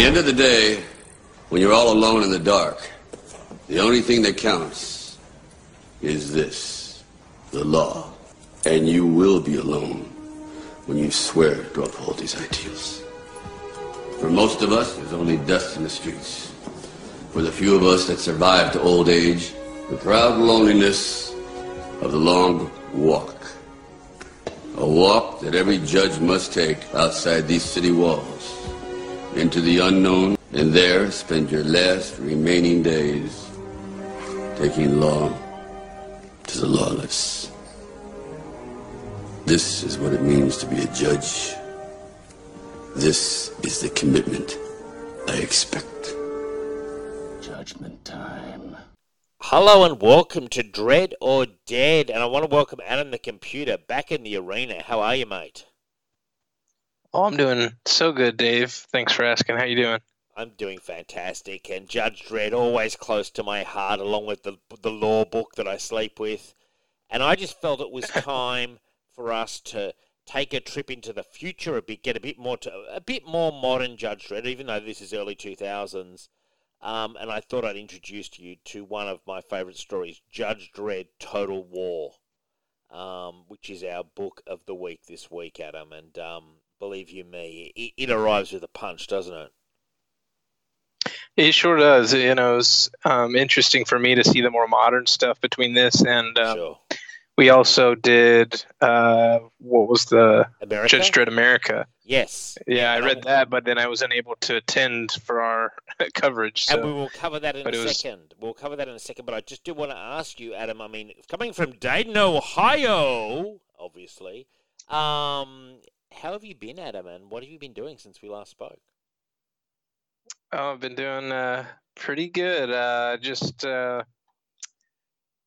At the end of the day, when you're all alone in the dark, the only thing that counts is this the law. And you will be alone when you swear to uphold these ideals. For most of us, there's only dust in the streets. For the few of us that survive to old age, the proud loneliness of the long walk. A walk that every judge must take outside these city walls into the unknown and there spend your last remaining days taking law to the lawless. This is what it means to be a judge. This is the commitment I expect. Judgment time. Hello and welcome to Dread or Dead, and I want to welcome Adam the computer back in the arena. How are you, mate? Oh, I'm doing so good, Dave. Thanks for asking. How you doing? I'm doing fantastic, and Judge Dredd always close to my heart, along with the the law book that I sleep with. And I just felt it was time for us to take a trip into the future a bit, get a bit more to a bit more modern Judge Dredd, even though this is early 2000s. Um, and I thought I'd introduce you to one of my favourite stories, Judge Dredd Total War, um, which is our book of the week this week, Adam. And um, believe you me, it, it arrives with a punch, doesn't it? It sure does. You know, it's um, interesting for me to see the more modern stuff between this and um, Sure. we also did uh, what was the America? Judge Dredd America? Yes. Yeah, I read that, but then I was unable to attend for our coverage. And we will cover that in but a it was- second. We'll cover that in a second. But I just do want to ask you, Adam. I mean, coming from Dayton, Ohio, obviously. Um, how have you been, Adam? And what have you been doing since we last spoke? oh, I've been doing uh, pretty good. Uh, just uh,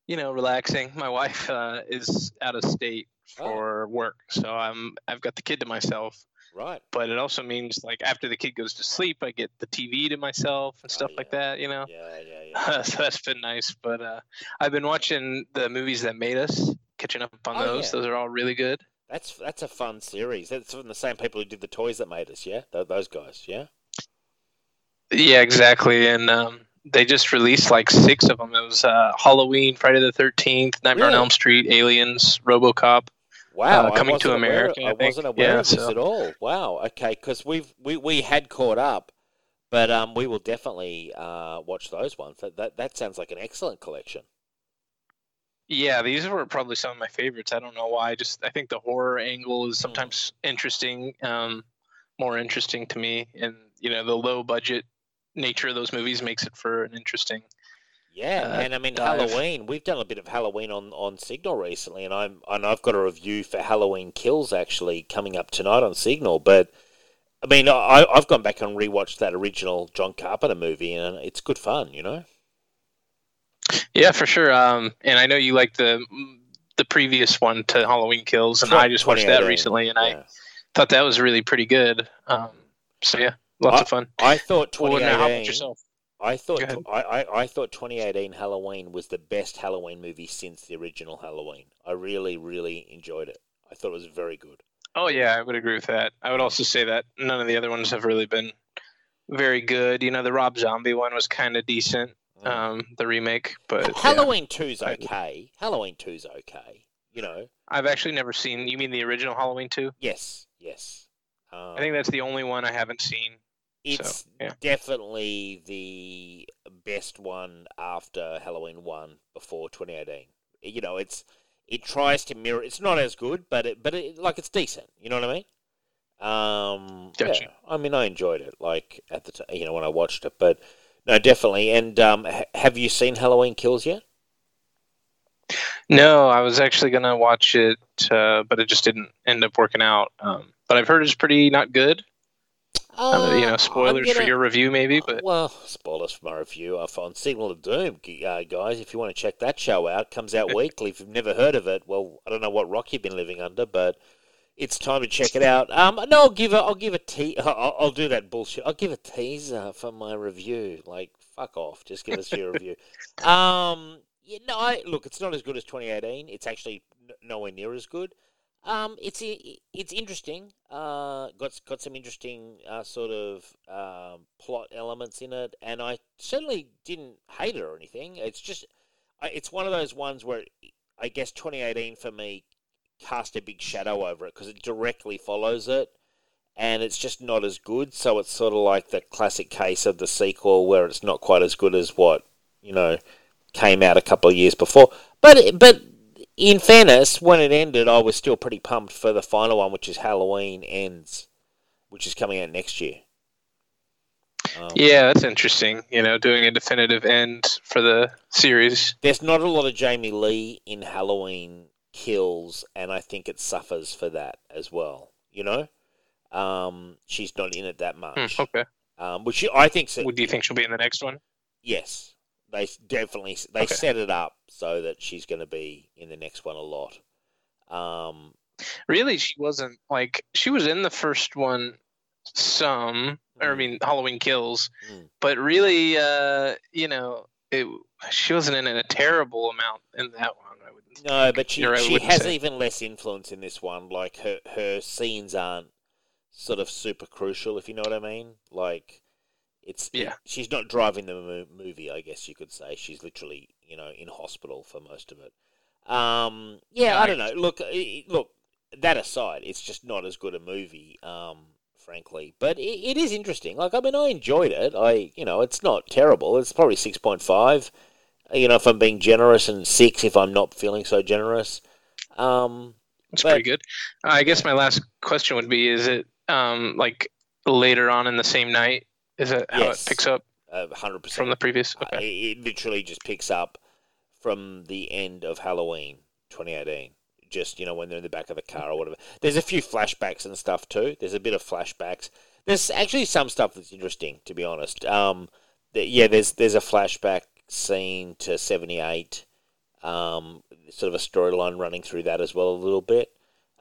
you know, relaxing. My wife uh, is out of state Oh. for work, so I'm I've got the kid to myself. Right. but it also means like after the kid goes to sleep, I get the TV to myself and Oh, stuff like that, you know. Yeah, yeah, yeah. so that's been nice. But uh, I've been watching the movies that made us, catching up on Oh, those. yeah. Those are all really good. That's that's a fun series. That's from the same people who did the toys that made us. Yeah, Th- those guys. Yeah. Yeah, exactly. And um, they just released like six of them. It was uh, Halloween, Friday the Thirteenth, Nightmare Really? on Elm Street, Aliens, RoboCop. Wow, Uh, Coming to wasn't aware- America, I I, wasn't aware Yeah, of this so- at all. Wow. Okay, because we've we, we had caught up, but um, we will definitely uh, watch those ones. That, that that sounds like an excellent collection. Yeah, these were probably some of my favorites. I don't know why. I Just I think the horror angle is sometimes interesting, um, more interesting to me, and you know the low budget nature of those movies makes it for an interesting. Yeah, uh, and I mean dive. Halloween. We've done a bit of Halloween on, on Signal recently, and I'm and I've got a review for Halloween Kills actually coming up tonight on Signal. But I mean, I I've gone back and rewatched that original John Carpenter movie, and it's good fun. You know. Yeah, for sure. Um, and I know you like the the previous one to Halloween Kills, and I just watched that recently, and I thought that was really pretty good. Um, so yeah, lots of fun. I thought Well, now, how about 2018. yourself? I thought I, I, I thought 2018 Halloween was the best Halloween movie since the original Halloween. I really really enjoyed it. I thought it was very good. Oh yeah, I would agree with that. I would also say that none of the other ones have really been very good. You know, the Rob Zombie one was kind of decent. Um, the remake, but yeah. Halloween 2's I- okay. Halloween 2's okay. You know. I've actually never seen. You mean the original Halloween two? Yes, yes. Um, I think that's the only one I haven't seen. it's so, yeah. definitely the best one after Halloween one before 2018. You know, it's it tries to mirror. It's not as good, but it but it, like it's decent. You know what I mean? Um, Gotcha. yeah, I mean, I enjoyed it. Like at the time, you know, when I watched it, but no, definitely. And um, ha- have you seen Halloween Kills yet? No, I was actually gonna watch it, uh, but it just didn't end up working out. Um, but I've heard it's pretty not good. Uh, you Uh, know, spoilers I'm for your review, maybe. But Well, spoilers for my review of on Signal of Doom, uh, guys. If you want to check that show out, comes out weekly. If you've never heard of it, well, I don't know what rock you've been living under, but it's time to check it out. Um, no, I'll give a, I'll give a te- I'll, I'll do that bullshit. I'll give a teaser for my review. Like, fuck off. Just give us your review. Um, yeah, no, I, look, it's not as good as 2018. It's actually n- nowhere near as good. Um, it's it's interesting. Uh, got got some interesting uh, sort of um, plot elements in it, and I certainly didn't hate it or anything. It's just, it's one of those ones where I guess 2018 for me cast a big shadow over it because it directly follows it, and it's just not as good. So it's sort of like the classic case of the sequel where it's not quite as good as what you know came out a couple of years before. But but in fairness, when it ended, I was still pretty pumped for the final one, which is Halloween Ends, which is coming out next year. Um, yeah, that's interesting. You know, doing a definitive end for the series. There's not a lot of Jamie Lee in Halloween Kills, and I think it suffers for that as well. You know, um, she's not in it that much. Hmm, okay. Um, which I think. So, Would you think she'll be in the next one? Yes. They definitely they okay. set it up so that she's going to be in the next one a lot. Um, really, she wasn't like she was in the first one some, or I hmm. mean Halloween Kills, mm. but really, uh, you know, it, she wasn't in a terrible amount in that one. I would no, but she right, she has say. even less influence in this one. Like her her scenes aren't sort of super crucial, if you know what I mean. Like it's yeah. It, she's not driving the movie, I guess you could say. She's literally you know in hospital for most of it. Um, yeah, I don't know. Look, look. That aside, it's just not as good a movie, um, frankly. But it, it is interesting. Like, I mean, I enjoyed it. I, you know, it's not terrible. It's probably six point five. You know, if I'm being generous, and six if I'm not feeling so generous. Um, but, pretty good. I guess my last question would be: Is it um, like later on in the same night? Is it how yes, it picks up? hundred uh, percent from the previous. Okay. Uh, it, it literally just picks up from the end of Halloween 2018. Just you know when they're in the back of the car or whatever. There's a few flashbacks and stuff too. There's a bit of flashbacks. There's actually some stuff that's interesting, to be honest. Um, the, yeah, there's there's a flashback scene to '78. Um, sort of a storyline running through that as well a little bit.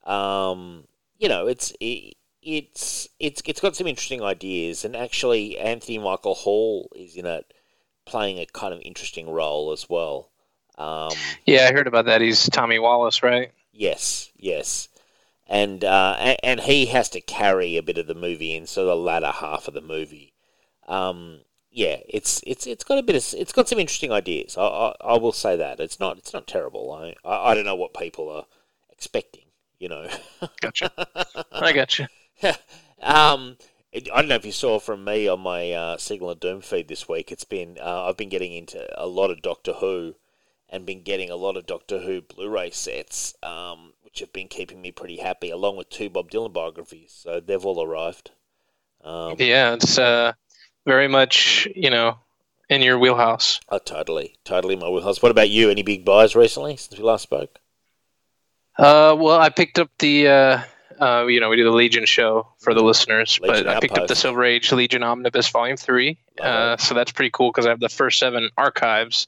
Um, you know, it's it, it's it's it's got some interesting ideas, and actually Anthony Michael Hall is in it, playing a kind of interesting role as well. Um, yeah, I heard about that. He's Tommy Wallace, right? Yes, yes, and uh, and, he has to carry a bit of the movie in, so the latter half of the movie. Um, yeah, it's it's it's got a bit of it's got some interesting ideas. I, I, I will say that it's not it's not terrible. I, I I don't know what people are expecting. You know. gotcha. I gotcha. um, I don't know if you saw from me on my uh, Signal of Doom feed this week. It's been uh, I've been getting into a lot of Doctor Who, and been getting a lot of Doctor Who Blu-ray sets, um, which have been keeping me pretty happy, along with two Bob Dylan biographies. So they've all arrived. Um, yeah, it's uh, very much you know in your wheelhouse. Oh, totally, totally my wheelhouse. What about you? Any big buys recently since we last spoke? Uh, well, I picked up the uh, uh, you know, we do the Legion show for the listeners, Legion but I picked up the Silver Age Legion Omnibus Volume Three, uh, so that's pretty cool because I have the first seven archives.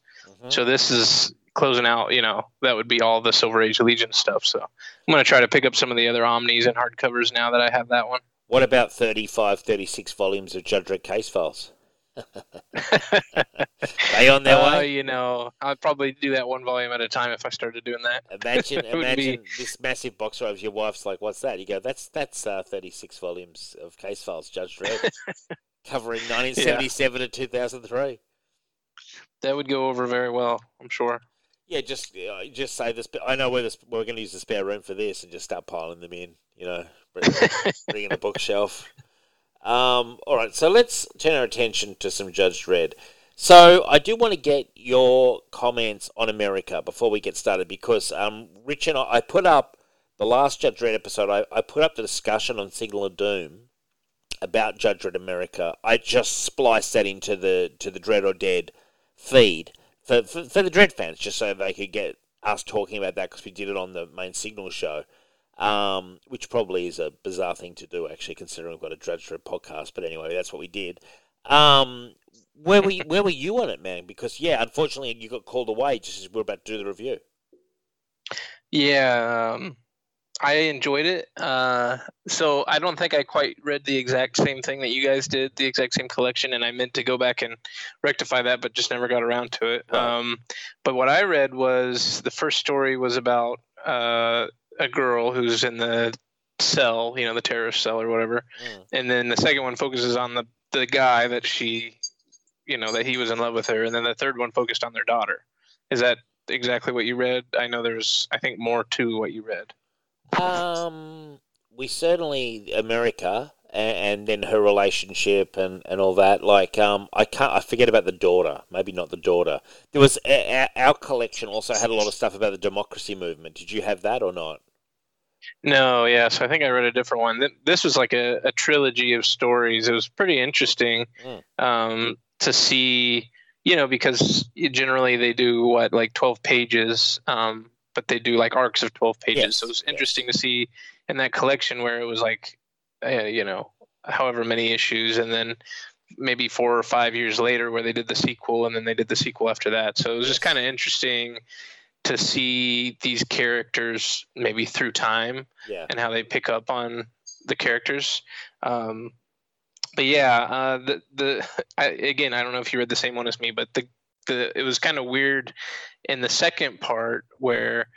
So this is closing out. You know, that would be all the Silver Age Legion stuff. So I'm going to try to pick up some of the other Omnis and hardcovers now that I have that one. What about 35, 36 volumes of Judge Dredd case files? they on their uh, way? You know, I'd probably do that one volume at a time if I started doing that. Imagine, imagine be... this massive box drive. Your wife's like, "What's that?" You go, "That's that's uh, thirty six volumes of case files, Judge Dredd, covering nineteen seventy seven to two thousand three. That would go over very well, I'm sure. Yeah, just uh, just say this. I know where this, we're going to use the spare room for this, and just start piling them in. You know, bring, bring in a bookshelf. Um, all right, so let's turn our attention to some Judge Dredd. So I do want to get your comments on America before we get started because um, Rich and I, I put up the last Judge Dredd episode. I, I put up the discussion on Signal of Doom about Judge Dredd America. I just spliced that into the to the Dread or Dead feed for, for, for the Dredd fans, just so they could get us talking about that because we did it on the main Signal show um, which probably is a bizarre thing to do, actually, considering we've got a Judge Dredd podcast. But anyway, that's what we did. Um, where were you, where were you on it, man? Because yeah, unfortunately, you got called away just as we are about to do the review. Yeah, um, I enjoyed it. Uh, so I don't think I quite read the exact same thing that you guys did, the exact same collection, and I meant to go back and rectify that, but just never got around to it. Right. Um, but what I read was the first story was about uh, a girl who's in the cell, you know, the terrorist cell or whatever, Mm. and then the second one focuses on the the guy that she, you know, that he was in love with her, and then the third one focused on their daughter. Is that exactly what you read? I know there's, I think, more to what you read. Um, we certainly America, and, and then her relationship and, and all that. Like, um, I can't. I forget about the daughter. Maybe not the daughter. There was a- our collection also had a lot of stuff about the democracy movement. Did you have that or not? No, yeah. So I think I read a different one. This was like a, a trilogy of stories. It was pretty interesting Mm. um, to see, you know, because generally they do what like twelve pages, um, but they do like arcs of twelve pages. Yes, So it was yes. interesting to see in that collection where it was like, uh, you know, however many issues, and then maybe four or five years later where they did the sequel, and then they did the sequel after that. So it was just kind of interesting to see these characters maybe through time Yeah. and how they pick up on the characters. Um, but yeah, uh, the the I, again, I don't know if you read the same one as me, but the the it was kind of weird in the second part where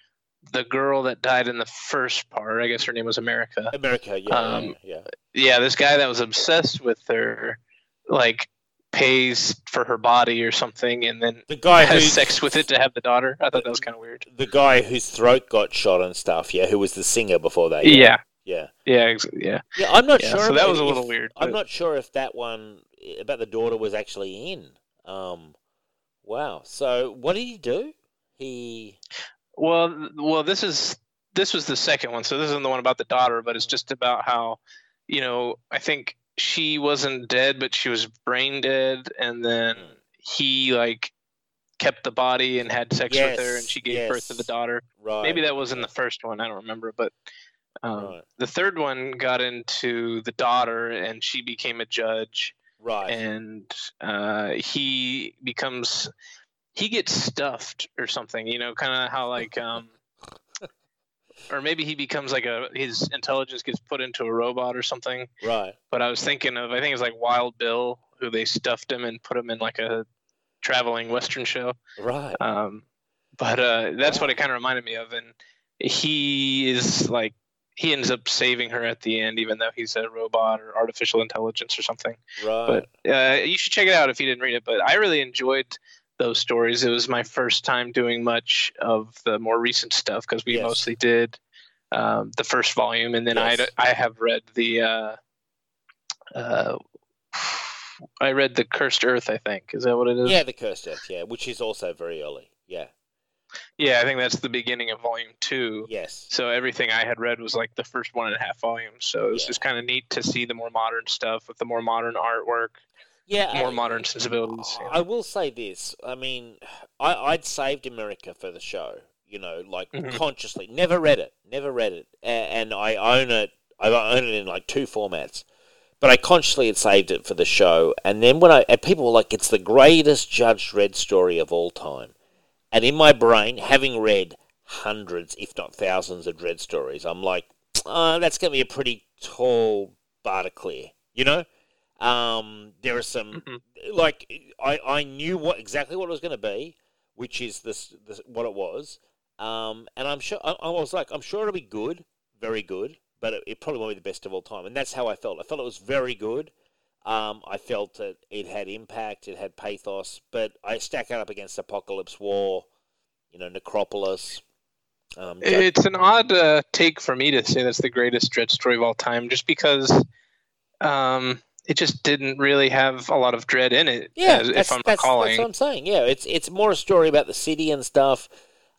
the girl that died in the first part, I guess her name was America. America. Yeah. Um, yeah. Yeah, this guy that was obsessed with her, like pays for her body or something, and then The guy who has sex with it to have the daughter. I thought that was kind of weird. The guy whose throat got shot and stuff. Yeah. Who was the singer before that? Yeah, Yeah. yeah, ex- yeah. Yeah. I'm not Yeah, sure. so that was a if- little weird, I'm but- not sure if that one about the daughter was actually in. Um. Wow. So what did he do? He. Well, well, this is this was the second one. So this isn't the one about the daughter, but it's just about how, you know, I think she wasn't dead, but she was brain dead, and then Hmm. he like kept the body and had sex with her, and she gave birth to the daughter. Right. Maybe that was in the first one. I don't remember, but um, Right. the third one got into the daughter, and she became a judge, Right. and uh, he becomes he gets stuffed or something. You know, kind of how like um, or maybe he becomes like a his intelligence gets put into a robot or something. right. But I was thinking of I think it's like Wild Bill, who they stuffed him and put him in like a traveling western show. Right. Um, but uh, that's what it kind of reminded me of, and he is like he ends up saving her at the end, even though he's a robot or artificial intelligence or something. Right. But uh, you should check it out if you didn't read it. But I really enjoyed those stories. It was my first time doing much of the more recent stuff because we Yes. mostly did um, the first volume, and then Yes. I I have read the. Uh, uh, I read the Cursed Earth. I think is that what it is? yeah, the cursed earth. Yeah, which is also very early. Yeah. Yeah, I think that's the beginning of volume two. Yes. So everything I had read was like the first one and a half volumes. So it was Yeah. just kind of neat to see the more modern stuff with the more modern artwork, Yeah. more I- modern sensibilities. I will say this. I mean, I, I'd saved America for the show. You know, like Mhm. consciously. Never read it. Never read it. A- And I own it. I own it in like two formats. But I consciously had saved it for the show. And then when I and people were like, "It's the greatest Judge Dredd story of all time," and in my brain, having read hundreds, if not thousands, of Dredd stories, I'm like, uh, "That's going to be a pretty tall bar to clear." You know. Um, there are some Mhm. like I, I knew what exactly what it was going to be, which is this, this what it was. Um, and I'm sure I, I was like I'm sure it'll be good, very good, but it, it probably won't be the best of all time. And that's how I felt. I felt it was very good. Um, I felt that it had impact, it had pathos, but I stack it up against Apocalypse War, you know, Necropolis. Um, It's an odd uh, take for me to say that's the greatest Dredd story of all time, just because um, it just didn't really have a lot of dread in it. Yeah, as- if I'm that's, recalling. that's what I'm saying. Yeah, it's it's more a story about the city and stuff.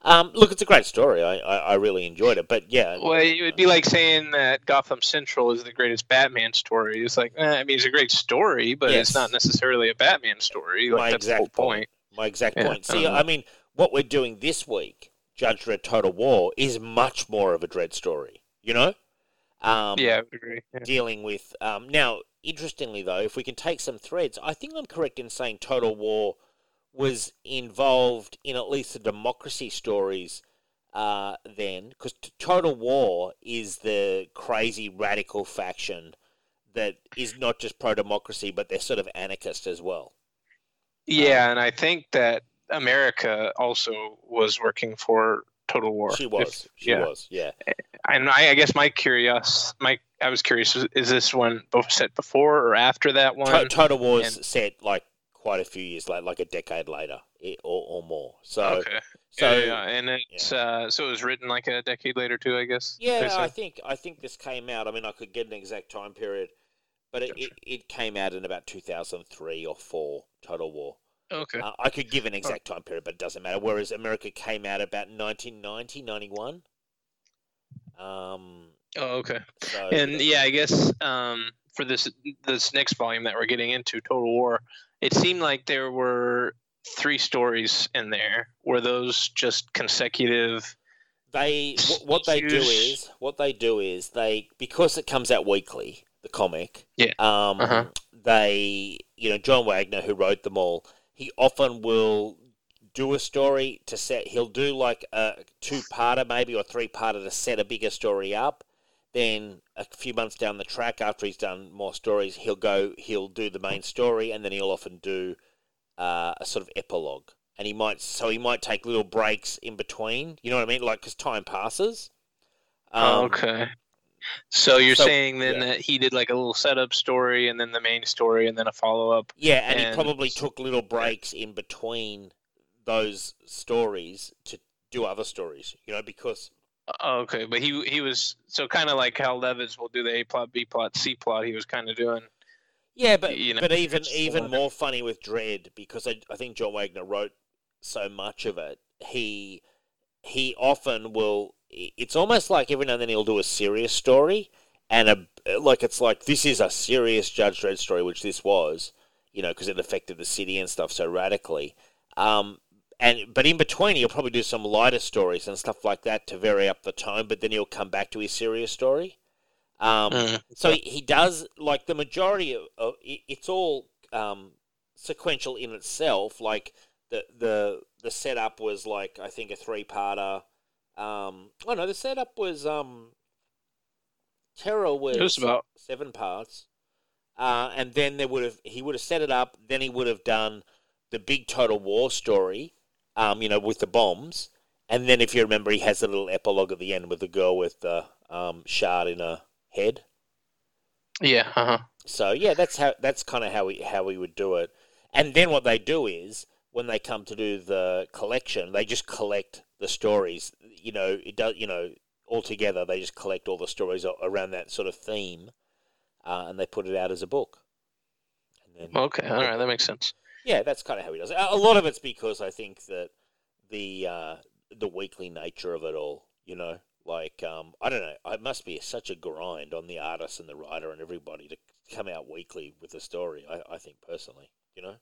Um, look, it's a great story. I, I, I really enjoyed it, but yeah, Well, it would be like saying that Gotham Central is the greatest Batman story. It's like, eh, I mean, it's a great story, but Yes. it's not necessarily a Batman story. Like My that's the whole exact point. point. my exact Yeah, point. See. I mean, what we're doing this week, Judge Dredd Total War, is much more of a Dredd story. You know, um, yeah, I would agree. Yeah. dealing with um, now. Interestingly, though, if we can take some threads, I think I'm correct in saying Total War was involved in at least the democracy stories uh, then, because Total War is the crazy radical faction that is not just pro democracy, but they're sort of anarchist as well. Yeah, and I think that America also was working for Total War. She was. If- she yeah. was. Yeah. And I, I guess my curious, my I was curious, is- is this one set before or after that one? To- Total War's and- set like quite a few years later, like a decade later or, or more. So, okay. so yeah, yeah, and it's uh, so it was written like a decade later too, I guess. Yeah? I think I think this came out. I mean, I could get an exact time period, but it, Gotcha. it, it came out in about two thousand three or four. Total War. okay. Uh, I could give an exact time period, but it doesn't matter. Whereas America came out about 1990, 91. Um. oh, okay. So And yeah, I guess um, for this this next volume that we're getting into, Total War, it seemed like there were three stories in there. Were those just consecutive? they wh- what they do is what they do is they because it comes out weekly the comic Yeah. um Uh-huh. they you know John Wagner who wrote them all he often will do a story to set he'll do like a two parter maybe or three parter to set a bigger story up then a few months down the track after he's done more stories he'll go he'll do the main story and then he'll often do uh, a sort of epilogue and he might so he might take little breaks in between you know what i mean like because time passes Um, okay. So you're so- saying then yeah. that he did like a little setup story and then the main story and then a follow up. yeah and, he probably took little breaks in between those stories to do other stories you know because Oh, okay, but he he was so kind of like how Levitz will do the A plot, B plot, C plot. He was kind of doing. Yeah, but you know, but even even more funny with Dredd because I, I think John Wagner wrote so much of it. He he often will. It's almost like every now and then he'll do a serious story, and a like it's like this is a serious Judge Dredd story, which this was, you know, because it affected the city and stuff so radically. Um, and but in between he'll probably do some lighter stories and stuff like that to vary up the tone. But then he'll come back to his serious story. Um, Mm. so he, he does like the majority of, of it- it's all um, sequential in itself. Like the the the setup was like I think a three parter. Um, oh no, the setup was um, Terror was, was about seven parts, uh, and then there would have he would have set it up. Then he would have done the big total war story, um, you know, with the bombs. And then, if you remember, he has a little epilogue at the end with the girl with the um, shard in her head. yeah. Uh huh. So yeah, that's how that's kind of how we how we would do it. And then what they do is when they come to do the collection, they just collect the stories. You know, it does. You know, all together they just collect all the stories around that sort of theme, uh, and they put it out as a book. And then, Okay. All right. That makes sense. Yeah, that's kind of how he does it. A lot of it's because I think that the uh, the weekly nature of it all. You know, like um, I don't know, it must be such a grind on the artist and the writer and everybody to come out weekly with a story. I, I think personally, you know,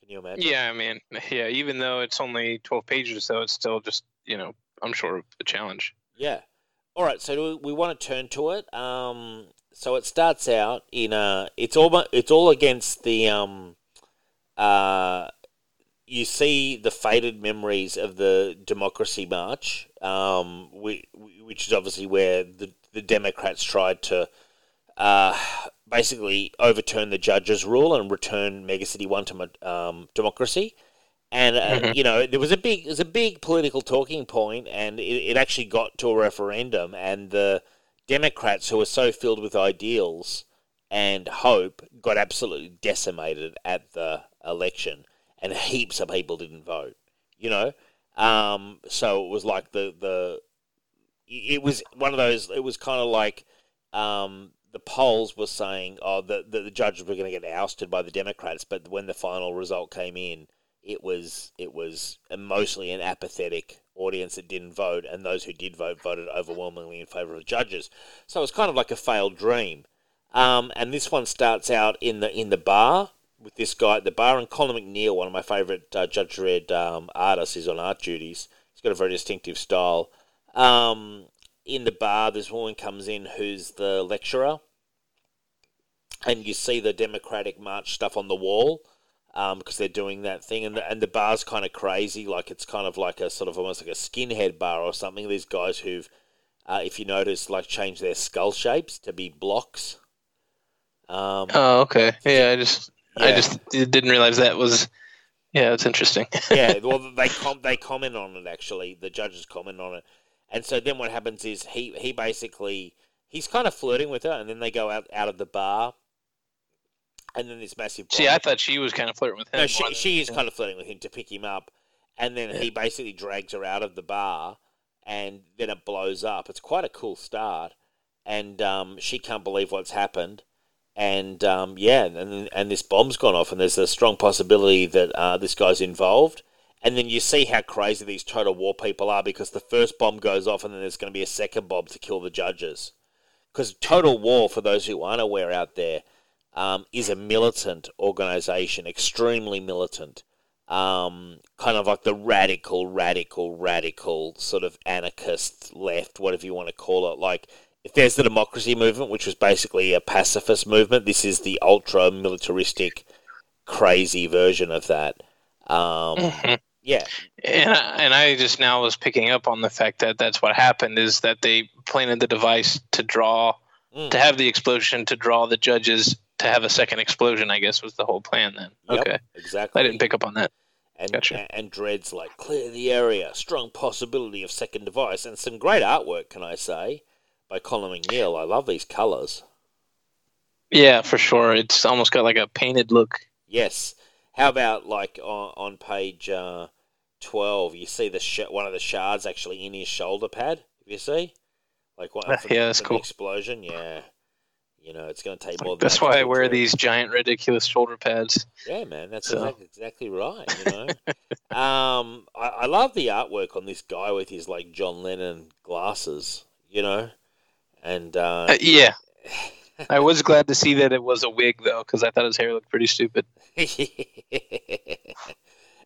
can you imagine? Yeah. I mean, yeah. Even though it's only twelve pages, though, it's still just you know I'm sure a challenge. Yeah. All right. So do we, we want to turn to it. Um, so it starts out in a. It's all. It's all against the. Um, uh, you see the faded memories of the Democracy March, um, which, which is obviously where the the Democrats tried to. Uh, basically overturn the judge's rule and return Megacity One to um, democracy. And uh, Mhm. you know there was a big, it was a big political talking point, and it, it actually got to a referendum. And the Democrats, who were so filled with ideals and hope, got absolutely decimated at the election, and heaps of people didn't vote. You know, um, so it was like the the, it was one of those. It was kind of like um, the polls were saying, oh, the, the, the judges were going to get ousted by the Democrats, but when the final result came in, it was it was mostly an apathetic audience that didn't vote, and those who did vote voted overwhelmingly in favour of the judges. So it was kind of like a failed dream. Um, and this one starts out in the in the bar with this guy at the bar, and Colin MacNeil, one of my favourite uh, Judge Dredd um, artists, is on art duties. He's got a very distinctive style. Um, in the bar, this woman comes in who's the lecturer, and you see the Democratic March stuff on the wall um, because they're doing that thing, and the, and the bar's kind of crazy, like it's kind of like a sort of almost like a skinhead bar or something. These guys who've, uh, if you notice, like changed their skull shapes to be blocks. Um, Oh, okay. Yeah. I just I just didn't realize that was Yeah, it's interesting. yeah, well, they com- they comment on it actually. The judges comment on it, and so then what happens is he he basically he's kind of flirting with her, and then they go out out of the bar, and then this massive. See, I thought she was kind of flirting with him. No, she she is kind of flirting with him to pick him up, and then Yeah. he basically drags her out of the bar, and then it blows up. It's quite a cool start, and um, she can't believe what's happened, and um, yeah, and and this bomb's gone off, and there's a strong possibility that uh, this guy's involved. And then you see how crazy these total war people are because the first bomb goes off, and then there's going to be a second bomb to kill the judges. Because total war, for those who aren't aware out there, um, is a militant organization, extremely militant um, kind of like the radical, radical, radical sort of anarchist left, whatever you want to call it. Like, if there's the democracy movement, which was basically a pacifist movement, this is the ultra militaristic, crazy version of that. Um, Mhm. yeah, And I, and I just now was picking up on the fact that that's what happened is that they planted the device to draw Mm. to have the explosion to draw the judges to have a second explosion. I guess was the whole plan then. Yep, Okay, exactly. I didn't pick up on that. and, Gotcha. and Dredd's like, clear the area, strong possibility of second device, and some great artwork, can I say, by Colin MacNeil. I love these colours. Yeah, for sure. It's almost got like a painted look. Yes. How about like on, on page uh, twelve? You see the sh- one of the shards actually in his shoulder pad. You see, like what? Ah, from- yeah, that's cool. explosion. Yeah. You know, it's going to take more. Than that's why I wear Dredd. these giant ridiculous shoulder pads. Yeah, man, that's So- exactly, exactly right. You know, um, I, I love the artwork on this guy with his like John Lennon glasses. You know, and uh, Uh, yeah, I was glad to see that it was a wig though, because I thought his hair looked pretty stupid.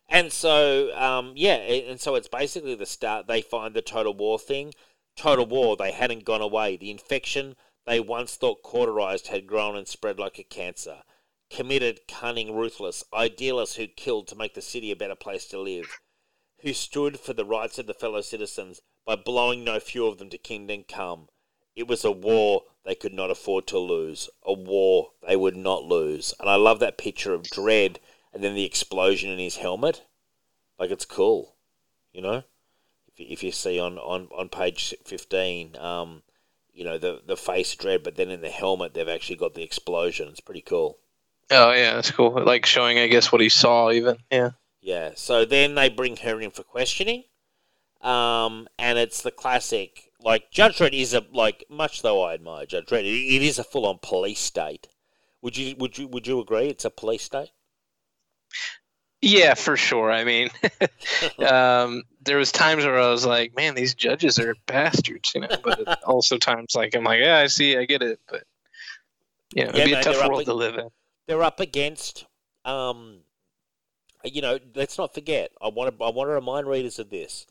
and so, um, yeah, and so it's basically the start. They find the total war thing. Total war, they hadn't gone away. The infection they once thought cauterized had grown and spread like a cancer. Committed, cunning, ruthless, idealists who killed to make the city a better place to live, who stood for the rights of the fellow citizens by blowing no few of them to kingdom come. It was a war they could not afford to lose, a war they would not lose. And I love that picture of Dredd and then the explosion in his helmet. Like it's cool, you know. If you, if you see on, on, on page fifteen, um, you know the the face Dredd, but then in the helmet they've actually got the explosion. It's pretty cool. Oh yeah, that's cool. Like showing, I guess, what he saw even. Yeah. Yeah. So then they bring her in for questioning, um, and it's the classic. Like Judge Dredd is a like much though I admire Judge Dredd, it, it is a full on police state. Would you would you would you agree? It's a police state. Yeah, for sure. I mean, um, there was times where I was like, "Man, these judges are bastards," you know. But also times like I'm like, "Yeah, I see, I get it," but you know, Yeah, it'd be man, a tough world ag- to live in. they're up against um you know let's not forget i want to i want to remind readers of this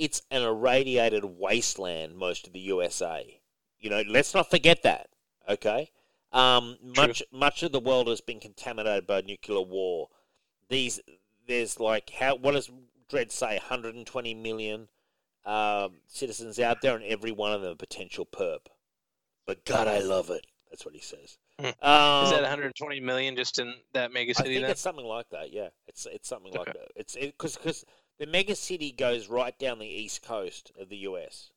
it's an irradiated wasteland most of the usa you know let's not forget that okay? Um much much of the world has been contaminated by nuclear war. These there's like how what does Dredd say? 120 million um, citizens out there and every one of them a potential perp. But god i love it. That's what he says. Hmm. um, Is that 120 million just in that mega I think Then? it's something like that. Yeah, it's it's something like that. It's because because the mega city goes right down the east coast of the U.S.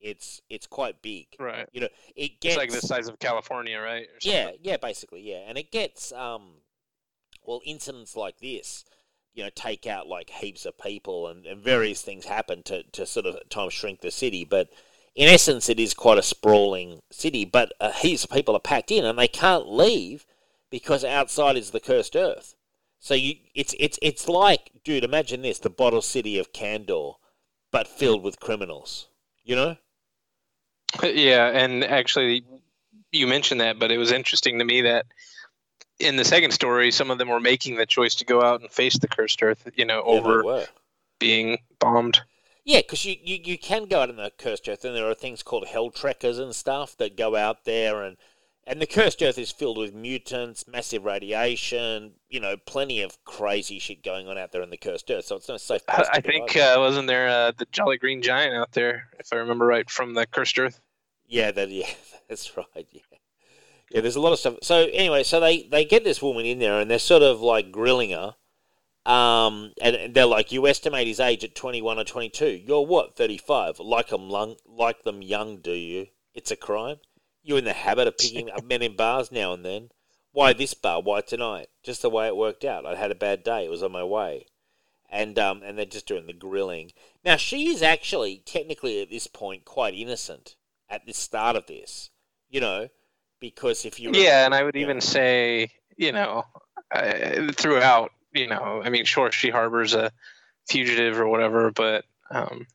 It's it's quite big. Right. You know, it It's gets like the size of California, right? Yeah, yeah, basically, yeah, and it gets um, well, incidents like this, you know, take out like heaps of people, and, and various things happen to to sort of at times shrink the city, but. In essence, it is quite a sprawling city, but uh, heaps of people are packed in, and they can't leave because outside is the cursed earth. So you, it's it's it's like, dude, imagine this: the bottle city of Kandor, but filled with criminals. You know? Yeah, and actually, you mentioned that, but it was interesting to me that in the second story, some of them were making the choice to go out and face the cursed earth, you know, over were. being bombed. Yeah, because you, you, you can go out in the cursed earth, and there are things called hell trekkers and stuff that go out there, and and the cursed earth is filled with mutants, massive radiation, you know, plenty of crazy shit going on out there in the cursed earth. So it's no safe place. I, think uh, wasn't there uh, the Jolly Green Giant out there, if I remember right, from the cursed earth? Yeah, that yeah, that's right. Yeah, yeah. There's a lot of stuff. So anyway, so they they get this woman in there, and they're sort of like grilling her, Um, and, and they're like, you estimate his age at 21 or 22. You're what, 35? Like them, lung, like them young, do you? It's a crime. You're in the habit of picking up men in bars now and then. Why this bar? Why tonight? Just the way it worked out. I'd had a bad day. It was on my way. And, um, and they're just doing the grilling. Now, she is actually, technically at this point, quite innocent at the start of this. You know, because if you. Yeah, and I would even say, you know, uh, throughout you know, I mean, sure, she harbors a fugitive or whatever, but um,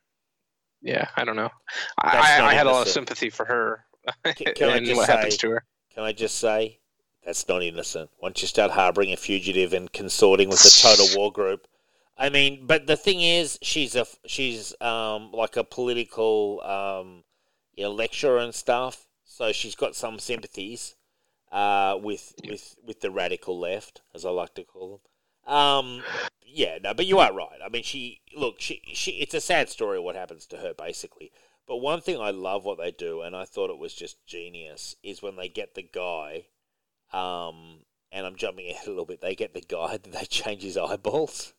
yeah, I don't know. I, I, had a lot of sympathy for her can, can and what say, happens to her. Can I just say that's not innocent? Once you start harboring a fugitive and consorting with the total war group, I mean, but the thing is, she's a she's um like a political um you know lecturer and stuff, so she's got some sympathies uh with with with the radical left, as I like to call them. Um, yeah, no, but you are right. I mean, she look, she she. It's a sad story what happens to her, basically. But one thing I love what they do, and I thought it was just genius, is when they get the guy, um, and I'm jumping ahead a little bit. They get the guy that they change his eyeballs.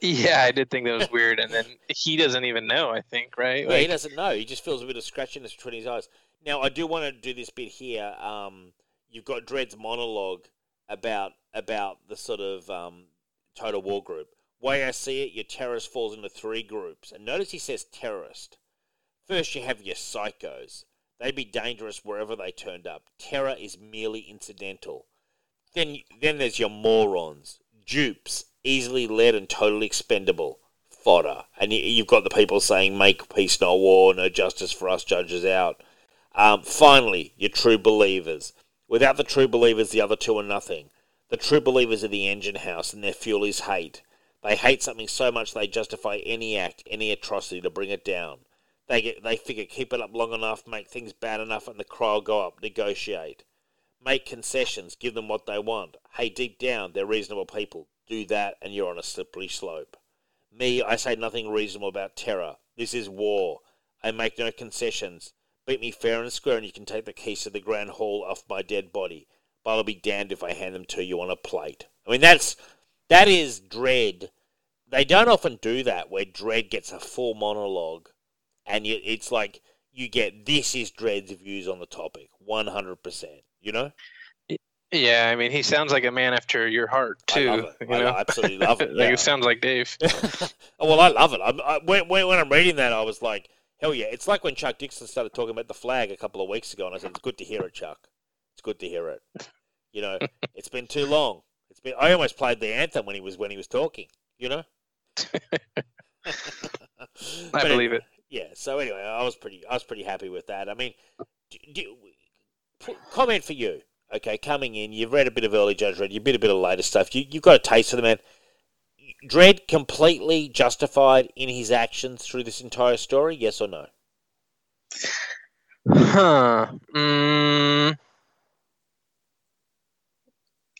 yeah, I did think that was weird, and then he doesn't even know. I think, right? Yeah, he doesn't know. He just feels a bit of scratchiness between his eyes. Now, I do want to do this bit here. Um, you've got Dredd's monologue about about the sort of um, total war group. Way I see it, your terrorist falls into three groups. And notice he says terrorist. First, you have your psychos. They'd be dangerous wherever they turned up. Terror is merely incidental. Then, then there's your morons, dupes, easily led and totally expendable, fodder. And you've got the people saying, make peace, no war, no justice for us judges out. Um, finally, your true believers. Without the true believers, the other two are nothing. The true believers are the engine house, and their fuel is hate. They hate something so much they justify any act, any atrocity to bring it down. They get, they figure keep it up long enough, make things bad enough, and the cry will go up. Negotiate, make concessions, give them what they want. Hey, deep down, they're reasonable people. Do that, and you're on a slippery slope. Me, I say nothing reasonable about terror. This is war. I make no concessions. Beat me fair and square, and you can take the keys to the grand hall off my dead body. But I'll be damned if I hand them to you on a plate. I mean, that's that is Dredd. They don't often do that, where Dredd gets a full monologue, and you, it's like you get this is Dredd's views on the topic, one hundred percent. You know. Yeah, I mean, he sounds like a man after your heart too. I, love it. I know? absolutely love it. like it sounds like Dave. well, I love it. I, I, when, when I'm reading that, I was like, Hell yeah! It's like when Chuck Dixon started talking about the flag a couple of weeks ago, and I said, "It's good to hear it, Chuck. It's good to hear it." You know, it's been too long. It's been. I almost played the anthem when he was when he was talking. You know. I believe it. Yeah. So anyway, I was pretty. I was pretty happy with that. I mean, do, do, comment for you. Okay, coming in, you've read a bit of early Judge Dredd, you've read a bit of later stuff. You, you've got a taste for the man. Dredd completely justified in his actions through this entire story? Yes or no? Huh. Mm,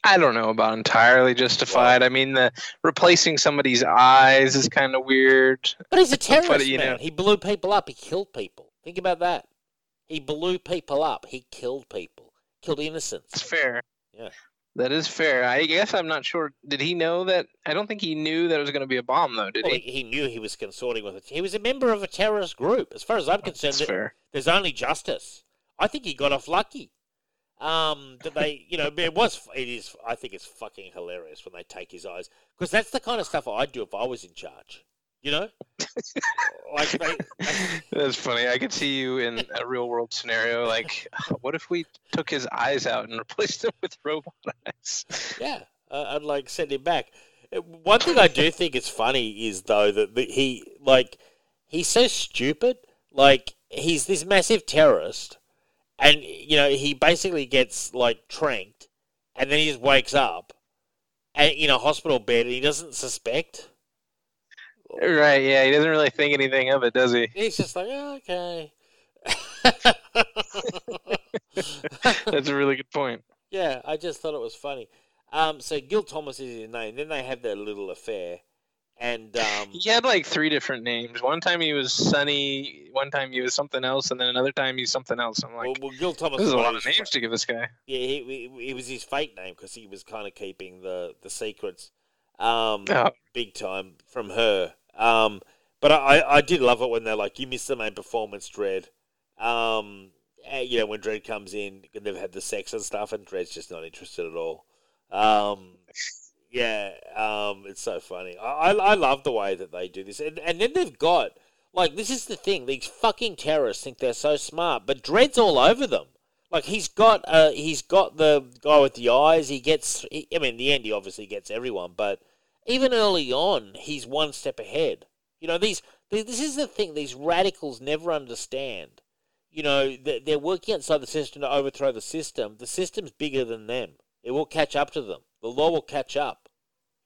I don't know about entirely justified. I mean, the replacing somebody's eyes is kind of weird. But he's a terrorist, but, you man. Know. He blew people up. He killed people. Think about that. He blew people up. He killed people. Killed innocents. It's fair. Yeah. That is fair. I guess I'm not sure. Did he know that? I don't think he knew that it was going to be a bomb, though. Did well, he? He knew he was consorting with it. He was a member of a terrorist group. As far as I'm concerned, That's fair. there's only justice. I think he got off lucky. Um, that they, you know, it was, it is. I think it's fucking hilarious when they take his eyes because that's the kind of stuff I'd do if I was in charge. You know, like they, that's funny. I could see you in a real world scenario. Like, what if we took his eyes out and replaced them with robot eyes? Yeah, uh, I'd like send him back. Uh, one thing I do think is funny is though that he like he's so stupid. Like he's this massive terrorist, and you know he basically gets like tranked, and then he just wakes up, and in a hospital bed, and he doesn't suspect. Right, yeah, he doesn't really think anything of it, does he? He's just like, oh, okay. That's a really good point. Yeah, I just thought it was funny. Um, so Gil Thomas is his name. Then they have their little affair, And um, He had like three different names. One time he was Sunny, One time he was something else, and then another time he's something else. I'm like, well, Gil Thomas this is a lot of names to give this guy. Yeah, he, he, it was his fake name because he was kind of keeping the the secrets, um, Oh. big time from her. Um, but I, I did love it when they're like, "You missed the main performance, Dredd." Um, eh, you know, when Dredd comes in they've had the sex and stuff, and Dredd's just not interested at all. Um, yeah, um, it's so funny. I, I I love the way that they do this, and and then they've got like this is the thing: these fucking terrorists think they're so smart, but Dredd's all over them. Like he's got uh he's got the guy with the eyes. He gets. He, I mean, in the end, he obviously gets everyone, but even early on, he's one step ahead. You know, these. this is the thing. These radicals never understand. You know, they're working outside the system to overthrow the system. The system's bigger than them. It will catch up to them. The law will catch up.